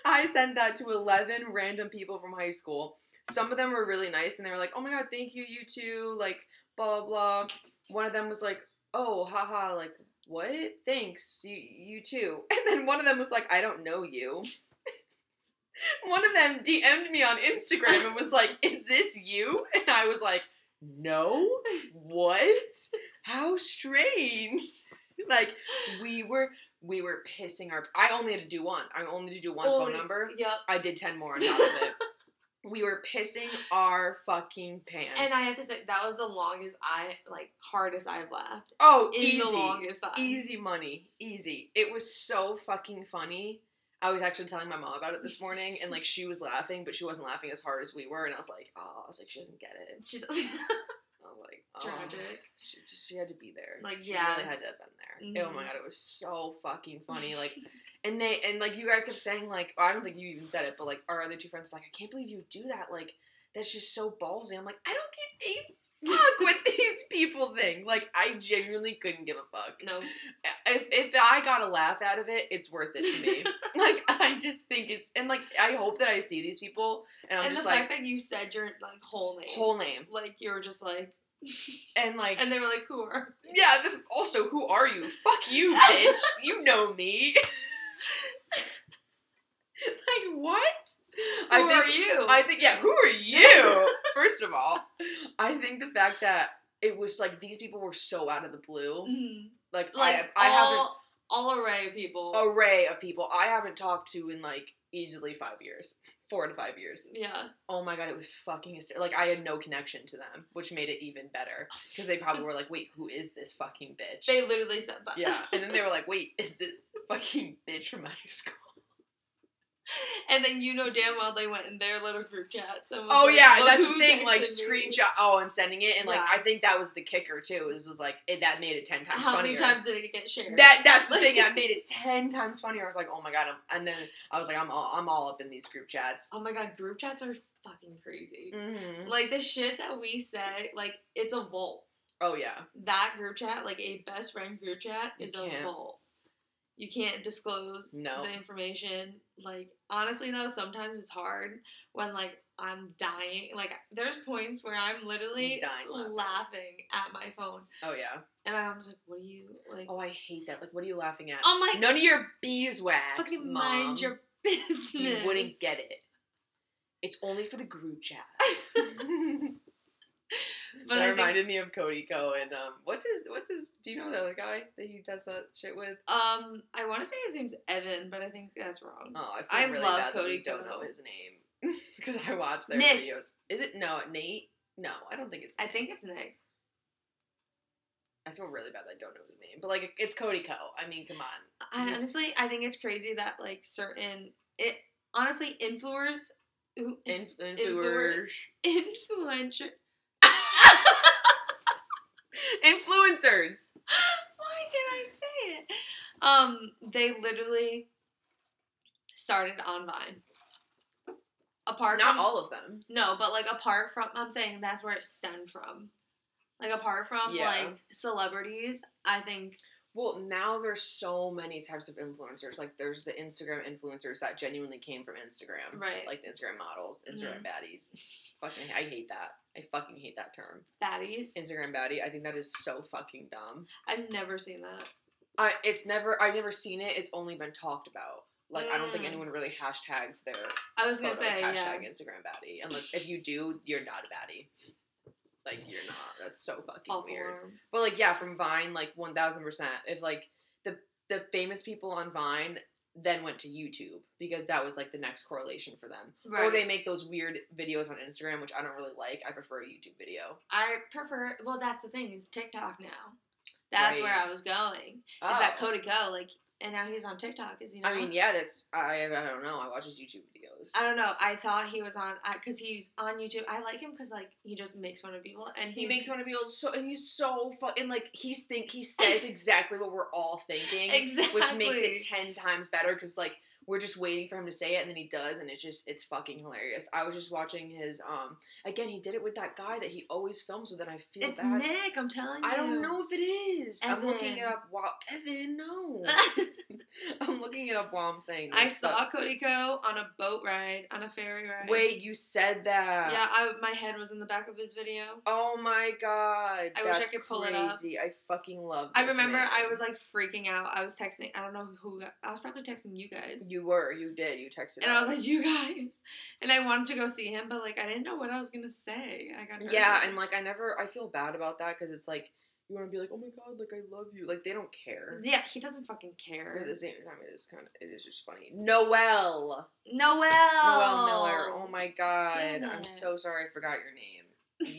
I sent that to 11 random people from high school. Some of them were really nice and they were like, oh my god, thank you, you too, like, blah, blah, blah. One of them was like, oh, haha, like, what? Thanks, you, you too. And then one of them was like, I don't know you. one of them DM'd me on Instagram and was like, is this you? And I was like, no, what? How strange. like, we were we were pissing our. I only had to do one. I only had to do one Oh, phone number. Yep. I did ten more on top of it. We were pissing our fucking pants. And I have to say that was the longest I like hardest I've laughed oh in easy, the longest time. easy money, easy. It was so fucking funny. I was actually telling my mom about it this morning, and like she was laughing, but she wasn't laughing as hard as we were, and I was like, oh, I was like, she doesn't get it. She does. Tragic. She, she had to be there. Like, She yeah. really had to have been there. Oh my Mhm. god, it was so fucking funny. Like, and they and like you guys kept saying like, oh, I don't think you even said it, but like our other two friends like, I can't believe you do that. Like, that's just so ballsy. I'm like, I don't give a fuck what these people think. Like, I genuinely couldn't give a fuck. no. If if I got a laugh out of it, it's worth it to me. like, I just think it's and like I hope that I see these people and I'm and the just fact that you said your like whole name, whole name like you were just like, and like and they were like, "Who are?" you?" Yeah, the, also, who are you? Fuck you, bitch. you know me. like, what? Who are think, you? I think, yeah, who are you? First of all, I think the fact that it was like these people were so out of the blue. Mhm. Like, Like I, I haven't all all array of people. array of people I haven't talked to in like easily five years, four to five years. Yeah. Oh my god, it was fucking hysterical. Like I had no connection to them, which made it even better oh, because they probably were like, "Wait, who is this fucking bitch?" They literally said that. Yeah, and then they were like, "Wait, is this fucking bitch from high school?" And then you know damn well they went in their little group chats and was Oh like, yeah, "Look that's the thing. Like screenshot. Oh, and sending it, and like Yeah. I think that was the kicker too. Is was like it, that made it ten times. How funnier. many times did it get shared? That that's the thing that made it ten times funnier. I was like, oh my god, I'm, and then I was like, I'm all I'm all up in these group chats. oh my god, group chats are fucking crazy. Mm-hmm. Like the shit that we say, like it's a vault. Oh yeah, That group chat, like a best friend group chat, You is a can't. vault. You can't disclose No. the information. Like honestly though, sometimes it's hard when like I'm dying. Like there's points where I'm literally Dying laughing. laughing at my phone, oh yeah. and my mom's like, "What are you like?" Oh, I hate that. Like, what are you laughing at? I'm like, None of your beeswax. "Fucking Mom. mind your business." You wouldn't get it. It's only for the group chat. But that I think, reminded me of Cody Ko and um, what's his what's his? Do you know the other guy that he does that shit with? um, I want to say his name's Evan, but I think that's wrong. Oh, I feel I really love bad that we Cody don't know his name because I watch their Nick. videos. Is it no Nate? No, I don't think it's. I think it's Nick. I feel really bad that I don't know his name, but like it's Cody Ko. I mean, come on. I honestly, I think it's crazy that like certain it honestly influencers who Inf- Influencers. influencer. Influencer. Influencers. Why can I say it? Um, they literally started on Vine. Apart Not from all of them. no, but like apart from I'm saying that's where it stemmed from. Like apart from Yeah. like celebrities, I think Well, now there's so many types of influencers. Like there's the Instagram influencers that genuinely came from Instagram, Right. Like the Instagram models, Instagram Mhm. baddies. fucking, I hate that. I fucking hate that term. baddies. Instagram baddie. I think that is so fucking dumb. I've never seen that. I it's never I've never seen it. It's only been talked about. Like I don't think Mm. anyone really hashtags their I was gonna say yeah. hashtag Instagram baddie. Unless if you do, you're not a baddie. Like you're not. That's so fucking False weird. alarm. But like yeah, from Vine, like one thousand percent. If like the the famous people on Vine then went to YouTube because that was like the next correlation for them. Or they make those weird videos on Instagram, which I don't really like. I prefer a YouTube video. I prefer. Well, that's the thing is TikTok now. That's where I was going. Oh. Is that oh. Cody Ko like? And now he's on TikTok. Is he not? I mean, yeah, that's I. I don't know. I watch his YouTube videos. I don't know. I thought he was on because he's on YouTube. I like him because like he just makes fun of people and he makes fun of people so, and he's so fun. And like he's think he says exactly what we're all thinking, which makes it ten times better because like we're just waiting for him to say it, and then he does, and it's just it's fucking hilarious. I was just watching his um again. He did it with that guy that he always films with, and I feel It's bad. Nick. I'm telling you. I don't know if it is. I'm looking it up while Evan. No, I'm looking it up while I'm saying. This. I saw but- Cody Ko on a boat ride, on a ferry ride. Wait, you said that? Yeah, I, my head was in the back of his video. Oh my god. I wish I could pull it up. I fucking love I remember I was like freaking out. I was texting. I don't know who. I was probably texting you guys. You were, you did, you texted me. and I was like, you guys. And I wanted to go see him, but like I didn't know what I was gonna say. I got Yeah, and like I never I feel bad about that because it's like you want to be like, "Oh my god, like I love you." Like they don't care. yeah, he doesn't fucking But care. at the same time, it is kind of it is just funny. Noel, Noel. Noel Miller. Oh my god, I'm so sorry I forgot your name.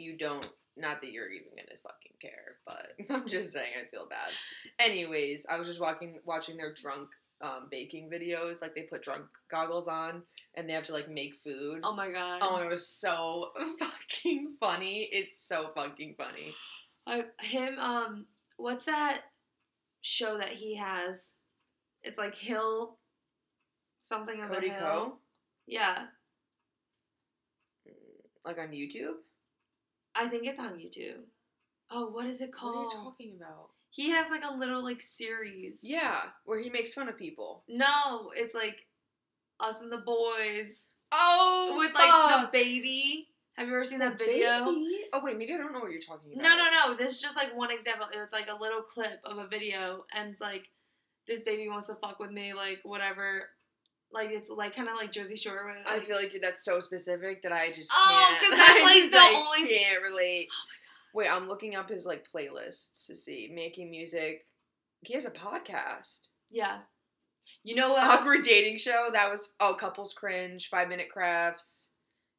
You don't. Not that you're even gonna fucking care, but I'm just saying I feel bad. Anyways, I was just walking watching their drunk um, baking videos. Like they put drunk goggles on and they have to like make food. Oh my god. Oh, it was so fucking funny. It's so fucking funny. I, him. Um. What's that show that he has? It's like Hill. Something on Cody the hill. Yeah, Like on YouTube. I think it's on YouTube. Oh, what is it called? What are you talking about? He has like a little like series. Yeah, where he makes fun of people. No, it's like us and the boys Oh, with like the baby. Have you ever seen that video? Oh wait, maybe I don't know what you're talking about. No, no, no. This is just like one example. It's like a little clip of a video, and it's like this baby wants to fuck with me, like whatever. Like it's like kind of like Jersey Shore. When it, I feel like that's so specific that I just Oh, can't. 'cause that's, like, the only- can't relate. Oh wait, I'm looking up his like playlists to see making music. He has a podcast. yeah. You know what? Awkward dating show. That was oh, couples cringe. Five minute crafts.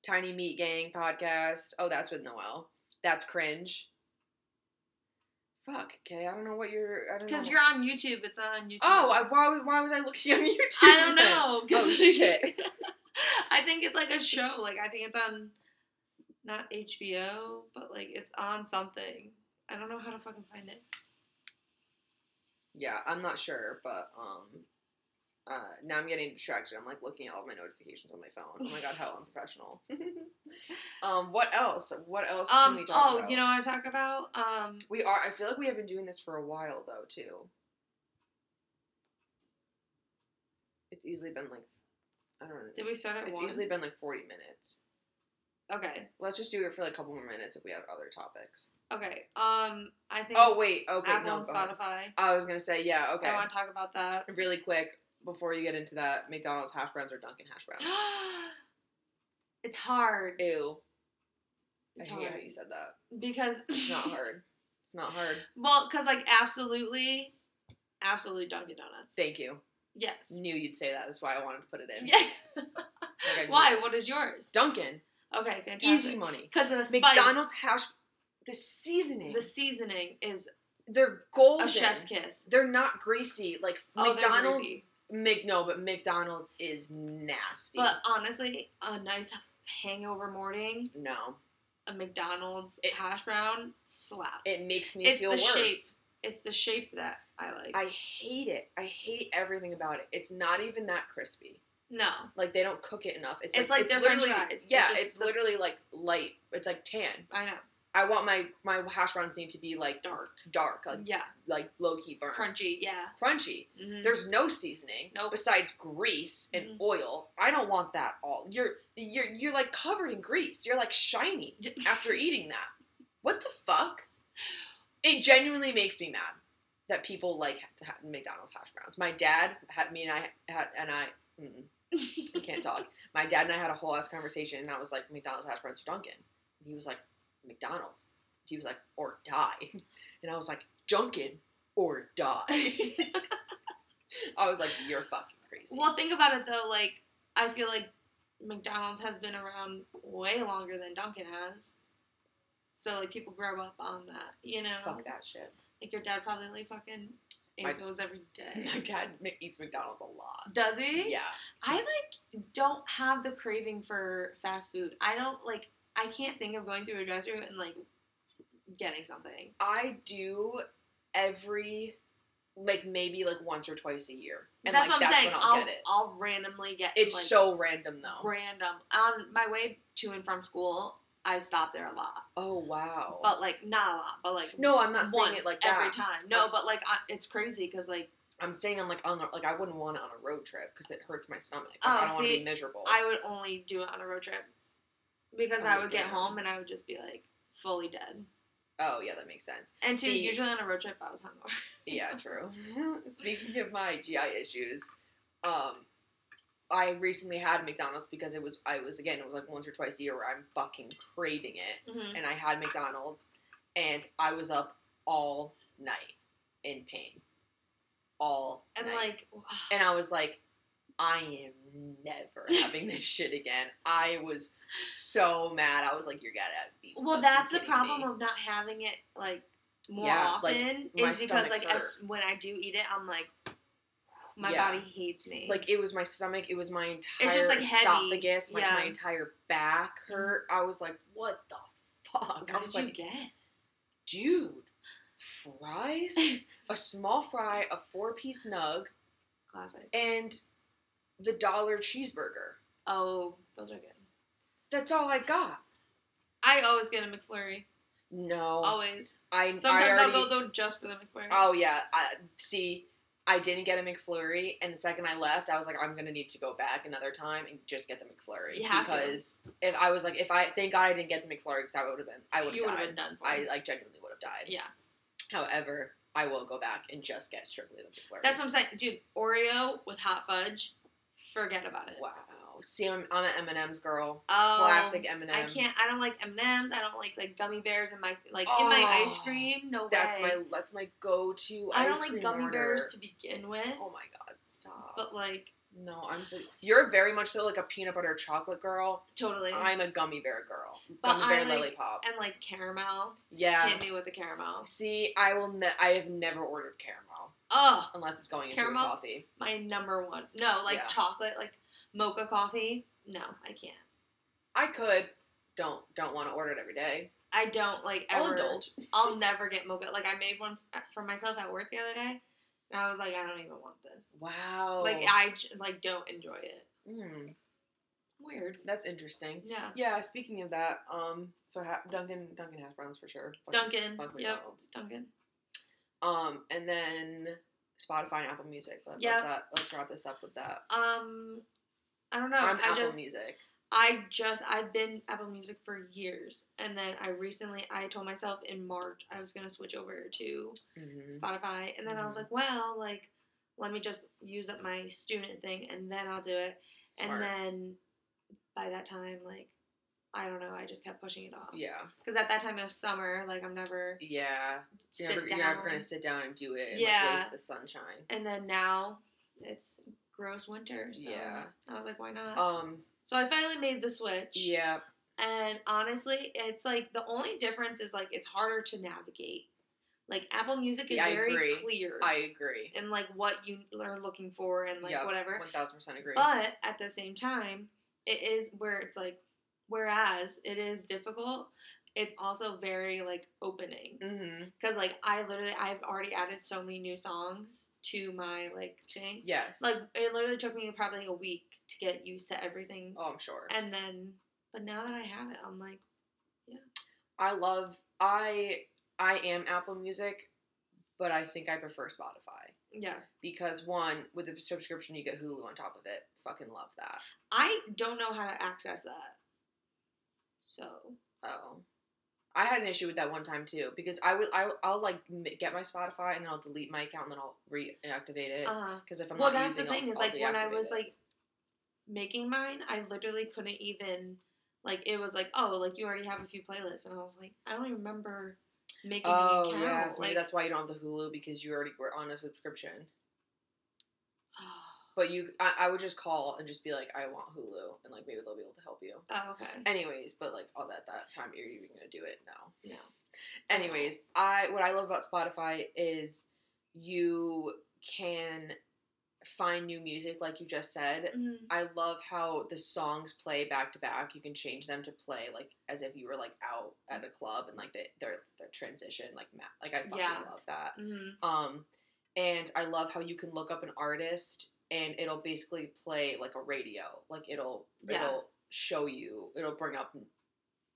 Tiny meat gang podcast. Oh, that's with Noel. That's cringe. Fuck. Okay, I don't know what you're. I don't know. Because you're on YouTube. It's on YouTube. Oh, I, why, why was I looking on YouTube? I don't know. Oh shit. I think it's like a show. Like I think it's on not HBO, but like it's on something. I don't know how to fucking find it. Yeah, I'm not sure, but um, uh, now I'm getting distracted. I'm like looking at all my notifications on my phone. Oh my god, how unprofessional. um, what else? What else can Um. we talk about? Oh, about? you know what I talk about? Um. we are. I feel like we have been doing this for a while though too. It's easily been like, I don't know. Did we start at It's one? It's easily been like 40 minutes. Okay. Let's just do it for like a couple more minutes if we have other topics. Okay. Um. I think. Oh wait, okay, Apple no, and. Spotify. I was gonna say yeah, okay. I want to talk about that. Really quick before you get into that, McDonald's hash browns or Dunkin' hash browns. it's hard. Ew. It's I hate hard how you said that. because It's not hard. It's not hard. well, because like absolutely, absolutely Dunkin' Donuts. Thank you. Yes. Knew you'd say that. That's why I wanted to put it in. Yeah. Like Why? What is yours? Dunkin'. Okay, fantastic. Easy money. Because of the spice. McDonald's hash. The seasoning. The seasoning is they're golden. a chef's kiss. They're not greasy. Like Oh, they're McDonald's. Mc, no, but McDonald's is nasty. But honestly, a nice hangover morning, no, a McDonald's It- hash brown slaps. it makes me It's feel the worse. shape. it's the shape that I like. I hate it. I hate everything about it. It's not even that crispy. no. Like they don't cook it enough. It's, It's like their french fries. Yeah, it's the- literally like light. It's like tan. I know. I want my my hash browns need to be like Dark. dark, like Yeah. like low key burnt, Crunchy. Yeah. crunchy. Mhm. There's no seasoning Nope. besides grease and Mhm. oil. I don't want that all. You're you're you're like covered in grease. You're like shiny after eating that. What the fuck? It genuinely makes me mad that people like to have McDonald's hash browns. My dad had me and I had and I. I can't talk. My dad and I had a whole ass conversation, and I was like, McDonald's hash browns or Dunkin'? And he was like, McDonald's. He was like, or die. And I was like, Dunkin' or die. I was like, you're fucking crazy. well, think about it though. Like, I feel like McDonald's has been around way longer than Dunkin' has. So like people grow up on that, you know. Fuck that shit. Like your dad probably like fucking ate My- those every day. My dad eats McDonald's a lot. Does he? Yeah. I like don't have the craving for fast food. I don't like. I can't think of going through a drive-through and like getting something. I do every, like maybe like once or twice a year. And that's like, what I'm that's saying. I'll I'll get it. I'll randomly get. It's like, so random though. random on my way to and from school. I stop there a lot, oh wow. but like not a lot, but like no, I'm not saying it like every time. No, but like I, it's crazy because like I'm saying I'm like on a, like I wouldn't want it on a road trip because it hurts my stomach. Like, Oh, I don't want to be miserable. I would only do it on a road trip because Oh, I would get home and I would just be like fully dead. oh yeah, that makes sense. And two, See- usually on a road trip I was hungover. Yeah, true. Speaking of my GI issues, um, I recently had McDonald's because it was I was again it was like once or twice a year where I'm fucking craving it, Mhm. and I had McDonald's, and I was up all night in pain, all And night. like, and I was like, I am never having this shit again. I was so mad. I was like, you're gotta be. well, that's the problem me." of not having it like more Yeah, often my is because like as, when I do eat it, I'm like, my Yeah. body hates me. like it was my stomach, it was my entire It's just, like, heavy. esophagus, like Yeah. my entire back mm-hmm. hurt. I was like, what the fuck? I what was did you like, get? dude, fries, a small fry, a four piece nug, Classic. and the dollar cheeseburger. Oh, those are good. That's all I got. I always get a McFlurry. No, Always. I Sometimes I I'll go though just for the McFlurry. Oh yeah, I see. I didn't get a McFlurry, and the second I left, I was like, I'm gonna need to go back another time and just get the McFlurry You have to. because if I was like, if I thank God I didn't get the McFlurry because I would have been, I would you have would have been done for. I like genuinely would have died. yeah, However, I will go back and just get strictly the McFlurry. that's what I'm saying, dude. Oreo with hot fudge, forget about it. wow. See, I'm, I'm an M&M's girl. Oh, Classic M&M. I can't. I don't like M and M's. I don't like like gummy bears in my like in my Oh, ice cream. No That's way. my that's my go-to. I don't like gummy order. bears to begin with. Oh my god, stop. But like no, I'm so. You're very much so like a peanut butter chocolate girl. totally. I'm a gummy bear girl. But Gummy bear I like- lollipop. and like caramel. Yeah. Hit me with the caramel. See, I will. Ne- I have never ordered caramel Oh, unless it's going into coffee. my number one. No, like Yeah. chocolate, like mocha coffee. No, I can't. I could. Don't don't want to order it every day. I don't like I'll ever. indulge. I'll never get mocha. Like I made one for myself at work the other day, and I was like, I don't even want this. Wow. Like I like don't enjoy it. Mm, Weird. that's interesting. Yeah. Yeah. Speaking of that, um, so ha- Dunkin' Dunkin' hash browns for sure. Dunkin'. Yep. McDonald's. Dunkin'. Um, and then Spotify and Apple Music. Let's, Yeah. let's, uh, let's wrap this up with that. Um, I don't know. I'm I Apple just Music. I just I've been Apple Music for years, and then I recently I told myself in March I was gonna switch over to hmm Spotify, and then I was Mhm. like, well, like let me just use up my student thing, and then I'll do it. Smart. And then by that time, like I don't know, I just kept pushing it off. Yeah. Because at that time of summer, like I'm never Yeah. You're sit never, down. you're never gonna sit down and do it. And, Yeah. Like, the sunshine. And then now it's gross winter, so Yeah. I was like, why not? Um, So I finally made the switch. Yeah. And honestly, it's like the only difference is like it's harder to navigate. Like Apple Music is Yeah, very agree. clear I agree. And like what you are looking for and like Yep, whatever. One thousand percent agree. But at the same time, it is where it's like, whereas it is difficult, it's also very like opening mm-hmm. because like I literally I've already added so many new songs to my like thing. Yes. Like it literally took me probably a week to get used to everything, oh, I'm sure. and then but now that I have it, I'm like, yeah. I love. I I am Apple Music, but I think I prefer Spotify yeah. because one with the subscription you get Hulu on top of it. Fucking love that. I don't know how to access that, so Oh. I had an issue with that one time too because I would I, I'll like get my Spotify and then I'll delete my account and then I'll reactivate it uh, because if I'm well, that's the thing I'll, is I'll like when I was it. like making mine, I literally couldn't even like it was like oh like you already have a few playlists, and I was like I don't even remember making oh the account. yeah, so maybe like, that's why you don't have the Hulu because you already were on a subscription. But you, I, I would just call and just be like, I want Hulu, and like maybe they'll be able to help you. Oh, okay. Anyways, but like all that that time you're even gonna do it no. No. Anyways, I what I love about Spotify is you can find new music like you just said. Mhm. I love how the songs play back to back. You can change them to play like as if you were like out at a club and like they their their transition like like I fucking Yeah. love that. Mhm. Um, and I love how you can look up an artist and it'll basically play like a radio. Like it'll Yeah. it'll show you. It'll bring up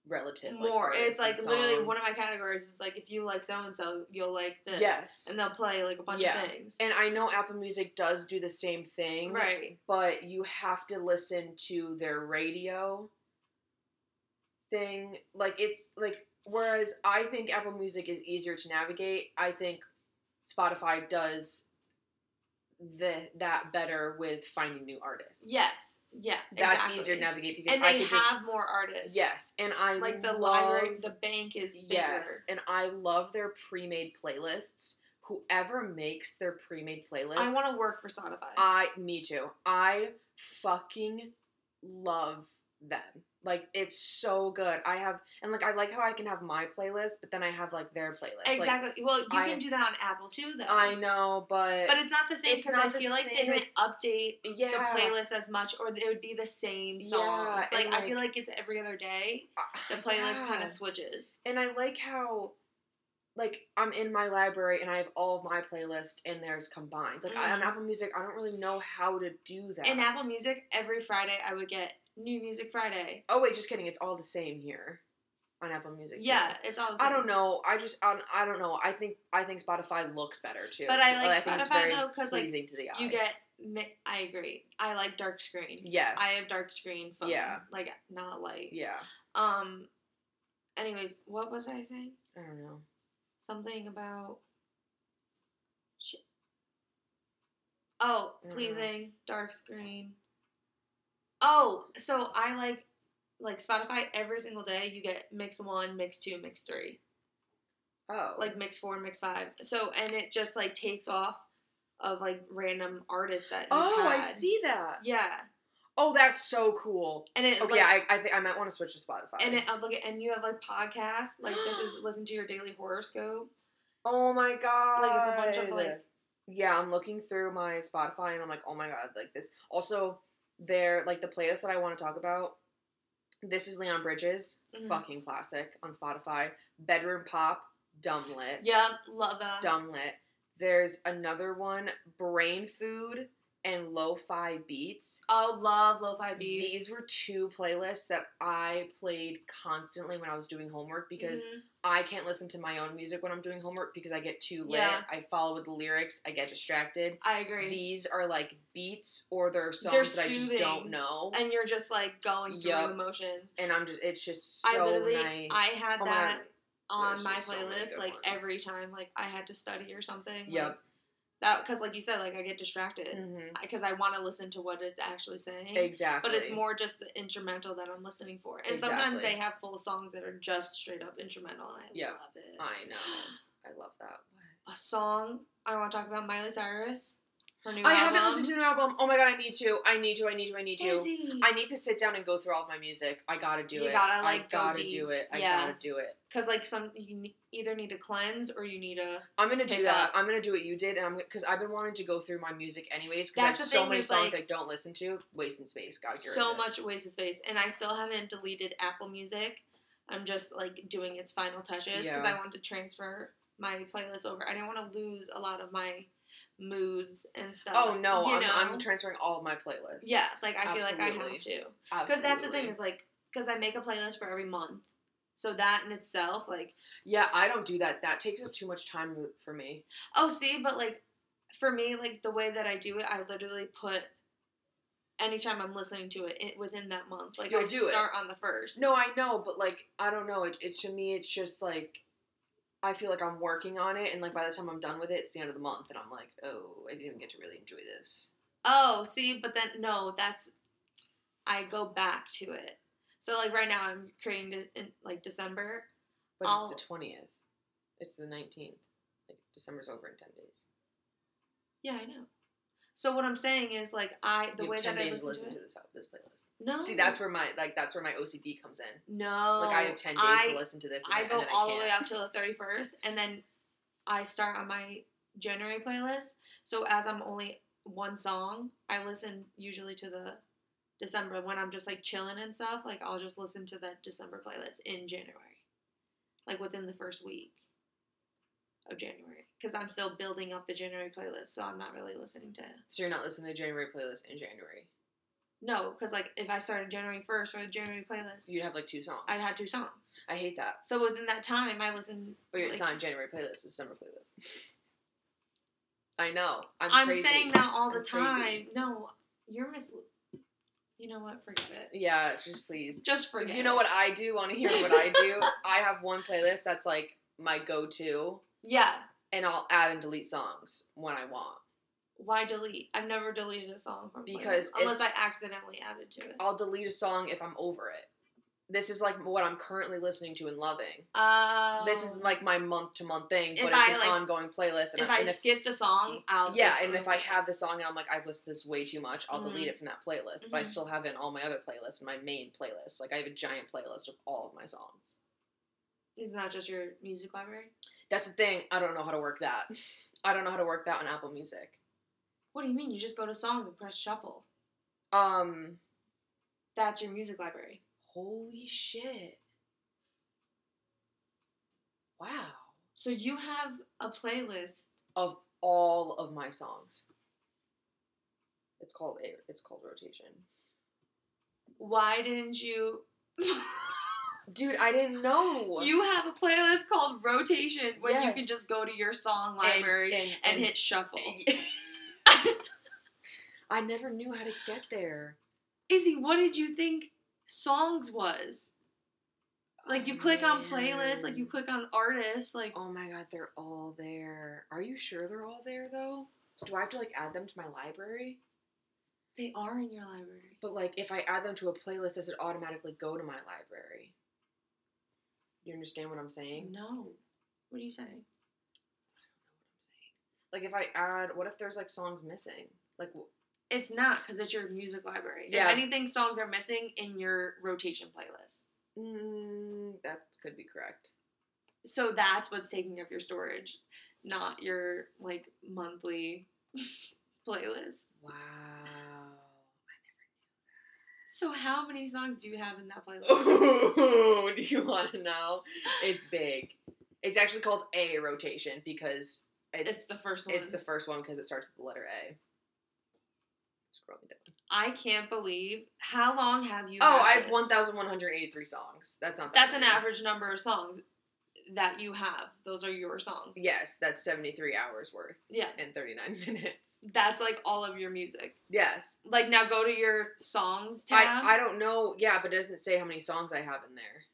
relative More. artists It's like literally one of my categories is like if you like so and so, you'll like this. Yes. And they'll play like a bunch Yeah. of things. And I know Apple Music does do the same thing. Right. But you have to listen to their radio thing. Like it's like whereas I think Apple Music is easier to navigate, I think Spotify does the that better with finding new artists. Yes. Yeah. That's exactly. easier to navigate because And I they have just more artists. Yes, and I Like the love, library, the bank is bigger. Yes, and I love their pre-made playlists. Whoever makes their pre-made playlists, I want to work for Spotify. I me too. I fucking love them. Like it's so good. I have and like I like how I can have my playlist, but then I have like their playlist. Like, exactly. well, you I- can do that on Apple too, though. I know, but, But it's not the same because I feel like they didn't update yeah, the playlist as much, or it would be the same songs. Yeah, songs. like, I feel like- like it's every other day. uh, The playlist kind of switches. And I like how like I'm in my library and I have all of my playlist and theirs combined. Like I, on Mhm. Apple Music, I don't really know how to do that. In Apple Music, every Friday I would get New Music Friday. oh wait, just kidding. It's all the same here on Apple Music. too. Yeah, it's all the same. I don't know. I just I, I don't know. I think I think Spotify looks better too. But I like it's Spotify though because like pleasing to the eye. you get. I agree. I like dark screen. yes. I have dark screen phone. Yeah. Like not light. Yeah. Um. Anyways, what was I saying? I don't know. Something about. Shit. Oh, pleasing dark screen. Oh, so I like like Spotify every single day. You get mix one, mix two, mix three, Oh. like mix four, mix five. So and it just like takes off of like random artists that. Oh, I see that. Yeah, Oh, that's so cool. and it Okay, like, I I think I might want to switch to Spotify. and it uh, look at and you have like podcasts like this is listen to your daily horoscope. oh my god. Like it's a bunch of like Yeah, I'm looking through my Spotify and I'm like, oh my god, like this. Also, they're like the playlist that I want to talk about. This is Leon Bridges, Mhm. fucking classic on Spotify. Bedroom Pop, dumb lit, Yep, love that. dumb lit. There's another one, Brain Food and Lo-Fi Beats. Oh, love lo-fi beats. These were two playlists that I played constantly when I was doing homework because Mhm. I can't listen to my own music when I'm doing homework because I get too lit. Yeah. I follow with the lyrics, I get distracted. I agree. These are like beats or they're songs They're that I just don't know. and you're just like going through Yup. the motions. And I'm just it's just so I literally, nice. I had Oh that God. on my just so playlist like ones. every time like I had to study or something. Yep. Like, that because like you said, like I get distracted because I want to listen to what it's actually saying. Exactly. But it's more just the instrumental that I'm listening for, and sometimes they have full songs that are just straight up instrumental, and I Yep. love it. I know. I love that. A song I want to talk about Miley Cyrus. Her new I album. haven't listened to the new album. Oh my god, I need to. I need to. I need to. I need to. Izzy. I need to sit down and go through all of my music. I gotta do You it. gotta, like, I gotta deep. do it. I Yeah. gotta do it. Because like some you either need to cleanse or you need a. I'm gonna do that. up. I'm gonna do what you did, and I'm because I've been wanting to go through my music anyways. Because I have the so many songs like- I don't listen to. Wasting space. Gotta get so much wasted space, and I still haven't deleted Apple Music. I'm just like doing its final touches because Yeah. I want to transfer my playlist over. I didn't want to lose a lot of my moods and stuff. Oh no, you I'm, know? I'm transferring all of my playlists. yeah, like I feel like I have to because that's the thing is like because I make a playlist for every month, so that in itself like Yeah, I don't do that. That takes up too much time for me. oh see, but like for me like the way that I do it, I literally put. Anytime I'm listening to it, it within that month, like You'll I do it. start on the first. No, I know, but like I don't know. It, it to me, it's just like I feel like I'm working on it, and like by the time I'm done with it, it's the end of the month, and I'm like, oh, I didn't even get to really enjoy this. Oh, see, but then no, that's I go back to it. So like right now, I'm creating it in like December. But I'll- it's the twentieth. It's the nineteenth. Like December's over in ten days. Yeah, I know. So what I'm saying is like I the way have 10 that I to listen to it. to this this playlist. No, See, that's where my like that's where my OCD comes in. no. Like I have ten days I, to listen to this. I and go all the can't. way up till the 31st, and then I start on my January playlist. So as I'm only one song, I listen usually to the December when I'm just like chilling and stuff. Like I'll just listen to that December playlist in January, like within the first week of January, because I'm still building up the January playlist. So I'm not really listening to So you're not listening to the January playlist in January. no, because like if I started January 1st or the January playlist, You'd have like two songs. I had two songs. I hate that. So within that time, I listen. But it's like- not January playlist. It's December playlist. I know. I'm, I'm saying that all the I'm time. crazy. No, you're mis. You know what? Forget it. Yeah, just please. Just forget. you know it. what I do? Want to hear what I do? I have one playlist that's like my go-to, Yeah. And I'll add and delete songs when I want. Why delete? I've never deleted a song from Because playlist, unless I accidentally added to it. I'll delete a song if I'm over it. This is like what I'm currently listening to and loving. Oh. This is like my month-to-month thing, If but it's I, an like- ongoing playlist. And if I, I and if, skip the song, I'll yeah, just and if I have the song and I'm like I've listened to this way too much, I'll delete Mhm. it from that playlist. But I Mhm. still have it in all my other playlists, my main playlist. Like I have a giant playlist of all of my songs. Isn't that just your music library? That's the thing. I don't know how to work that. I don't know how to work that on Apple Music. What do you mean? You just go to songs and press shuffle. Um, That's your music library. holy shit! Wow. So you have a playlist. Of all of my songs. It's called a. It's called rotation. Why didn't you? Dude, I didn't know. you have a playlist called Rotation when you can just go to your song And- library and, and hit shuffle. I never knew how to get there. Izzy, what did you think songs was? Like you Oh, click on playlist, like you click on artists, like Oh my god, they're all there. Are you sure they're all there though? Do I have to like add them to my library? they are in your library. But like if I add them to a playlist, does it automatically go to my library? You understand what I'm saying? No. What are you saying? Like if I add, what if there's like songs missing? Like It's not because it's your music library. Yeah. If anything, songs are missing in your rotation playlist. mm, that could be correct. So that's what's taking up your storage, not your like monthly playlist. Wow. So how many songs do you have in that playlist? Ooh, do you want to know? It's big. It's actually called a rotation because it's it's the first one. it's the first one because it starts with the letter A. Scrolling down. I can't believe how long have you? Oh, I have this? 1,183 songs. That's not that That's an average number of songs that you have. Those are your songs. Yes, that's 73 hours worth Yeah. and 39 minutes. That's like all of your music. Yes. Like now go to your songs tab. I, I don't know. Yeah, but it doesn't say how many songs I have in there.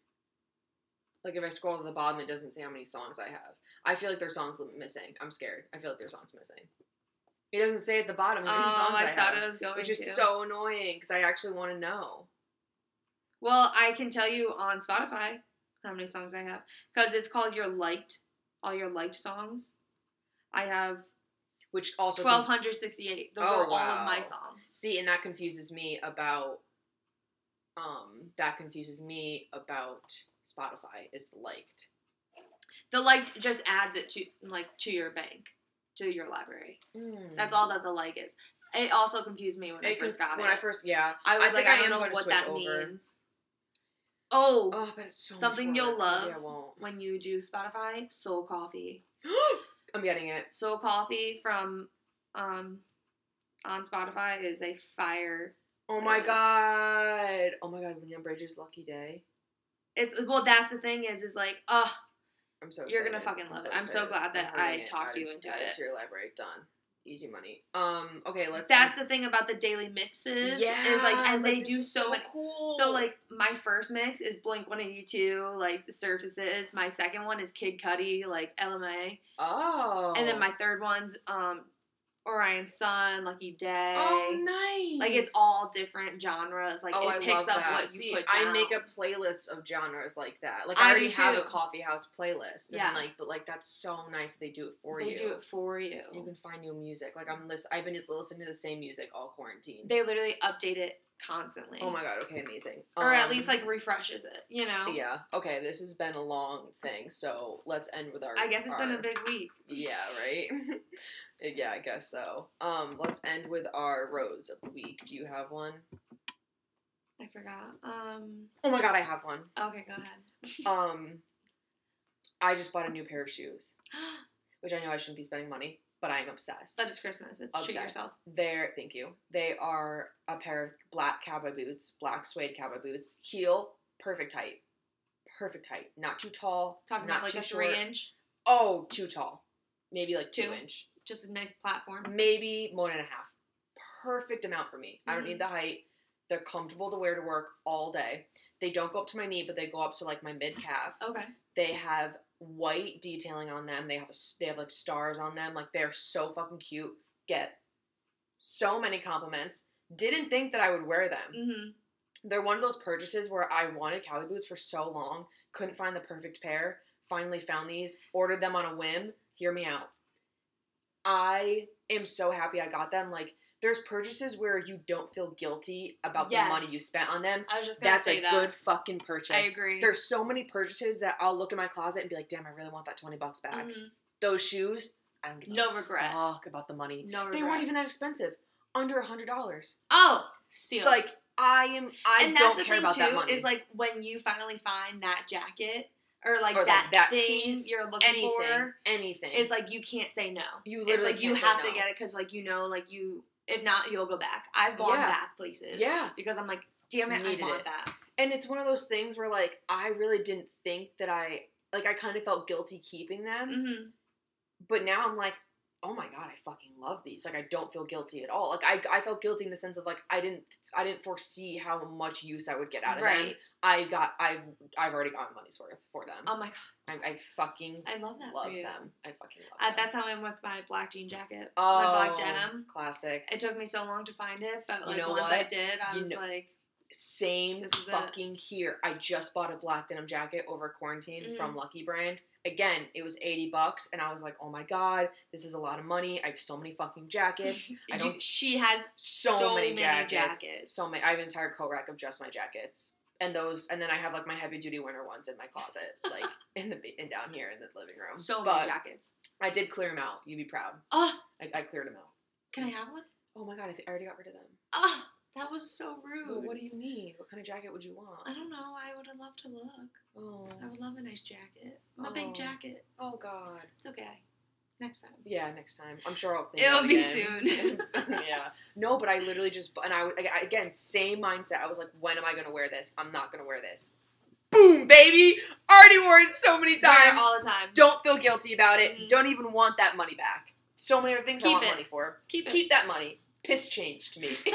Like if I scroll to the bottom, it doesn't say how many songs I have. I feel like there's songs missing. I'm scared. I feel like there's songs missing. It doesn't say at the bottom how many oh, songs I, I thought have, it was going which is to. so annoying because I actually want to know. Well, I can tell you on Spotify how many songs I have because it's called your liked, all your liked songs. I have which also Twelve hundred sixty-eight. Those Oh, are all of my songs. See, and that confuses me about um that confuses me about Spotify is the liked. The like just adds it to like to your bank, to your library. That's all that the like is. It also confused me when I first got when it. When i first yeah. I was I like, I I don't know what that over. means. Oh, Oh, but it's so Something you'll love. Maybe I won't. when you do Spotify, Soul Coffee. I'm getting it. Soul Coffee from um on Spotify is a fire. Oh my god. Oh my god, Leon Bridges' Lucky Day. It's well, that's the thing is, is like, oh, I'm so You're gonna fucking love it. I'm so glad that I'm I talked you into it. to your library. Done. Easy money. Um. Okay. Let's. that's the thing about the daily mixes. Yeah, is like, and they do so many. Cool. So like my first mix is Blink 182, like the surfaces. My second one is Kid Cudi, like LMA, Oh. and then my third one's um Orion Sun, Lucky Daye. Oh, nice. Like it's all different genres. Like oh, it I picks up that. what you See, put I make a playlist of genres like that. Like I I, already have a coffee house playlist. And Yeah. Like, but like that's so nice. They do it for they you. They do it for you. You can find new music. Like I'm list. I've been listening to the same music all quarantine. They literally update it constantly. oh my god. Okay. Amazing. Or at Um, least like refreshes it. You know. Yeah. Okay. This has been a long thing, so let's end with our. I guess it's been a big week. Yeah. Right. yeah. I guess so. Um. Let's end with our rose of the week. Do you have one? I forgot. Um. Oh my god, I have one. Okay, go ahead. Um. I just bought a new pair of shoes, which I know I shouldn't be spending money, but I am obsessed. but it's Christmas. It's treat Obsessed. yourself. They're thank you. They are a pair of black cowboy boots, black suede cowboy boots, heel, perfect height, perfect height. Not too tall. Talking not about like too a short. three inch, Oh, too tall. Maybe like two, Two? inch. Just a nice platform. Maybe one and a half. Perfect amount for me. I don't need the height. They're comfortable to wear to work all day. They don't go up to my knee, but they go up to like my mid calf. Okay. They have white detailing on them. They have a, they have like stars on them. Like they're so fucking cute. Get so many compliments. Didn't think that I would wear them. Mm-hmm. They're one of those purchases where I wanted cowboy boots for so long, couldn't find the perfect pair. Finally found these, ordered them on a whim. Hear me out. I am so happy I got them. Like there's purchases where you don't feel guilty about the money you spent on them. I was just gonna That's say a that. good fucking purchase. I agree. There's so many purchases that I'll look in my closet and be like, damn, I really want that 20 bucks back. Mhm. Those shoes, I don't give No a regret. fuck about the money. No regret. They weren't even that expensive. Under a hundred dollars. Oh, steal. Like I am I and don't that's the care thing about too that money. is like when you finally find that jacket or like Or, that, that thing piece, you're looking anything. for. Anything. It's like you can't say no. you It's literally like you have to get it because like you know like you if not you'll go back. I've gone Yeah. back places. Yeah. Because I'm like, damn it, I want it. that. And it's one of those things where like I really didn't think that I like I kind of felt guilty keeping them. Mm-hmm. but now I'm like, oh my god, I fucking love these. Like I don't feel guilty at all. Like I, I felt guilty in the sense of like I didn't I didn't foresee how much use I would get out of them. I got I've I've already gotten money's worth for them. Oh my god, I, I fucking I love that love for you. them. I fucking love Uh, them. that's how I'm with my black jean jacket. oh, my black denim. classic. It took me so long to find it, but You like know once I did, I You was know- like, Same is it. fucking here. I just bought a black denim jacket over quarantine Mhm. from Lucky Brand. Again, it was 80 bucks and I was like, "Oh my god, this is a lot of money. I have so many fucking jackets. I don't she has so, So many, many jackets, jackets. So many. I have an entire coat rack of just my jackets, and those, and then I have like my heavy duty winter ones in my closet, like in the and down here in the living room. so but many jackets. I did clear them out. You'd be proud. Oh, I, I cleared them out. can I have one? Oh my god, I, th- I already got rid of them. Oh, that was so rude. Well, what do you need? What kind of jacket would you want? I don't know. I would have loved to look. Oh, I would love a nice jacket. A Oh. big jacket. oh god. It's okay. Next time. Yeah, next time. I'm sure I'll. Think It'll be again. yeah. No, but I literally just and I I- again same mindset. I was like, when am I gonna wear this? I'm not gonna wear this. Boom, baby! Already wore it so many Wear it times. all the time. Don't feel guilty about it. Mhm. Don't even want that money back. So many other things I Keep want it. money for. Keep it. Keep that money. Piss change to me.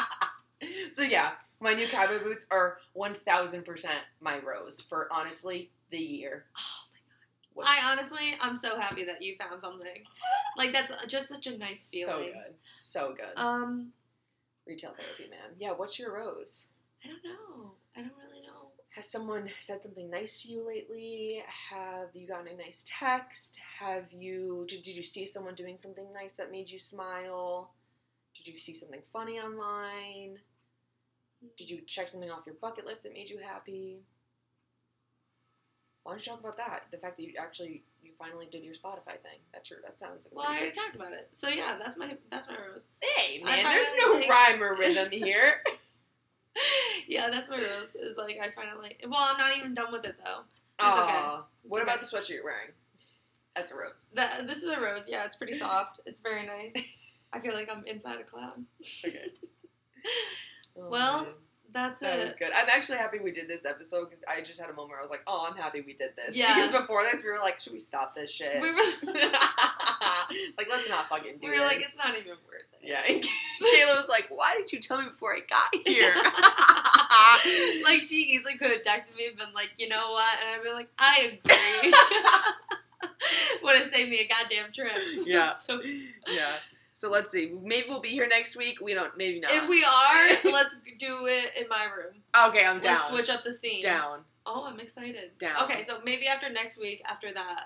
so yeah, my new cowboy boots are one thousand percent my rose for honestly the year. What- I honestly, I'm so happy that you found something. Like that's just such a nice feeling. So good. So good. Um, Retail therapy, man. Yeah, what's your rose? I don't know. I don't really know. Has has someone said something nice to you lately? Have you gotten a nice text? Have you did, did you see someone doing something nice that made you smile? Did you see something funny online? Did you check something off your bucket list that made you happy? Why don't you talk about that? The fact that you actually you finally did your Spotify thing. That's sure that sounds. Like Well, I already talked about it. So yeah, that's my that's my rose. Hey man, there's no finally- rhyme or rhythm here. yeah, that's my rose. Is like I finally. Well, I'm not even done with it though. It's okay. Aw, What It's about the sweatshirt you're wearing? That's a rose. That this is a rose. Yeah, it's pretty soft. It's very nice. I feel like I'm inside a cloud. Okay. Oh, Well. That's That was it. good. I'm actually happy we did this episode because I just had a moment where I was like, "Oh, I'm happy we did this." Yeah. Because before this, we were like, "Should we stop this shit?" We were, like, let's not fucking do it. we were like, it's not even worth it. Yeah. And Kayla was like, "Why didn't you tell me before I got here?" like she easily could have texted me and been like, you know what? And I'd be like, I agree. Would have saved me a goddamn trip. Yeah. So yeah. So let's see. Maybe we'll be here next week. We don't. Maybe not. if we are, let's do it in my room. Okay, I'm down. Let's switch up the scene. Down. Oh, I'm excited. Down. Okay, so maybe after next week, after that,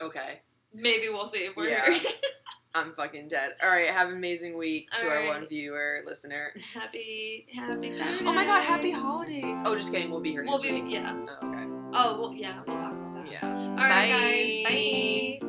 Okay. maybe we'll see if we're Yeah. here. I'm fucking dead. All right. Have an amazing week to All our one viewer listener. happy, happy Saturday. Oh my god, happy holidays. Oh, just kidding. We'll be here We'll next be week. yeah. Oh, okay. Oh well, yeah. We'll talk about that. Yeah. All right, Bye. guys. Bye.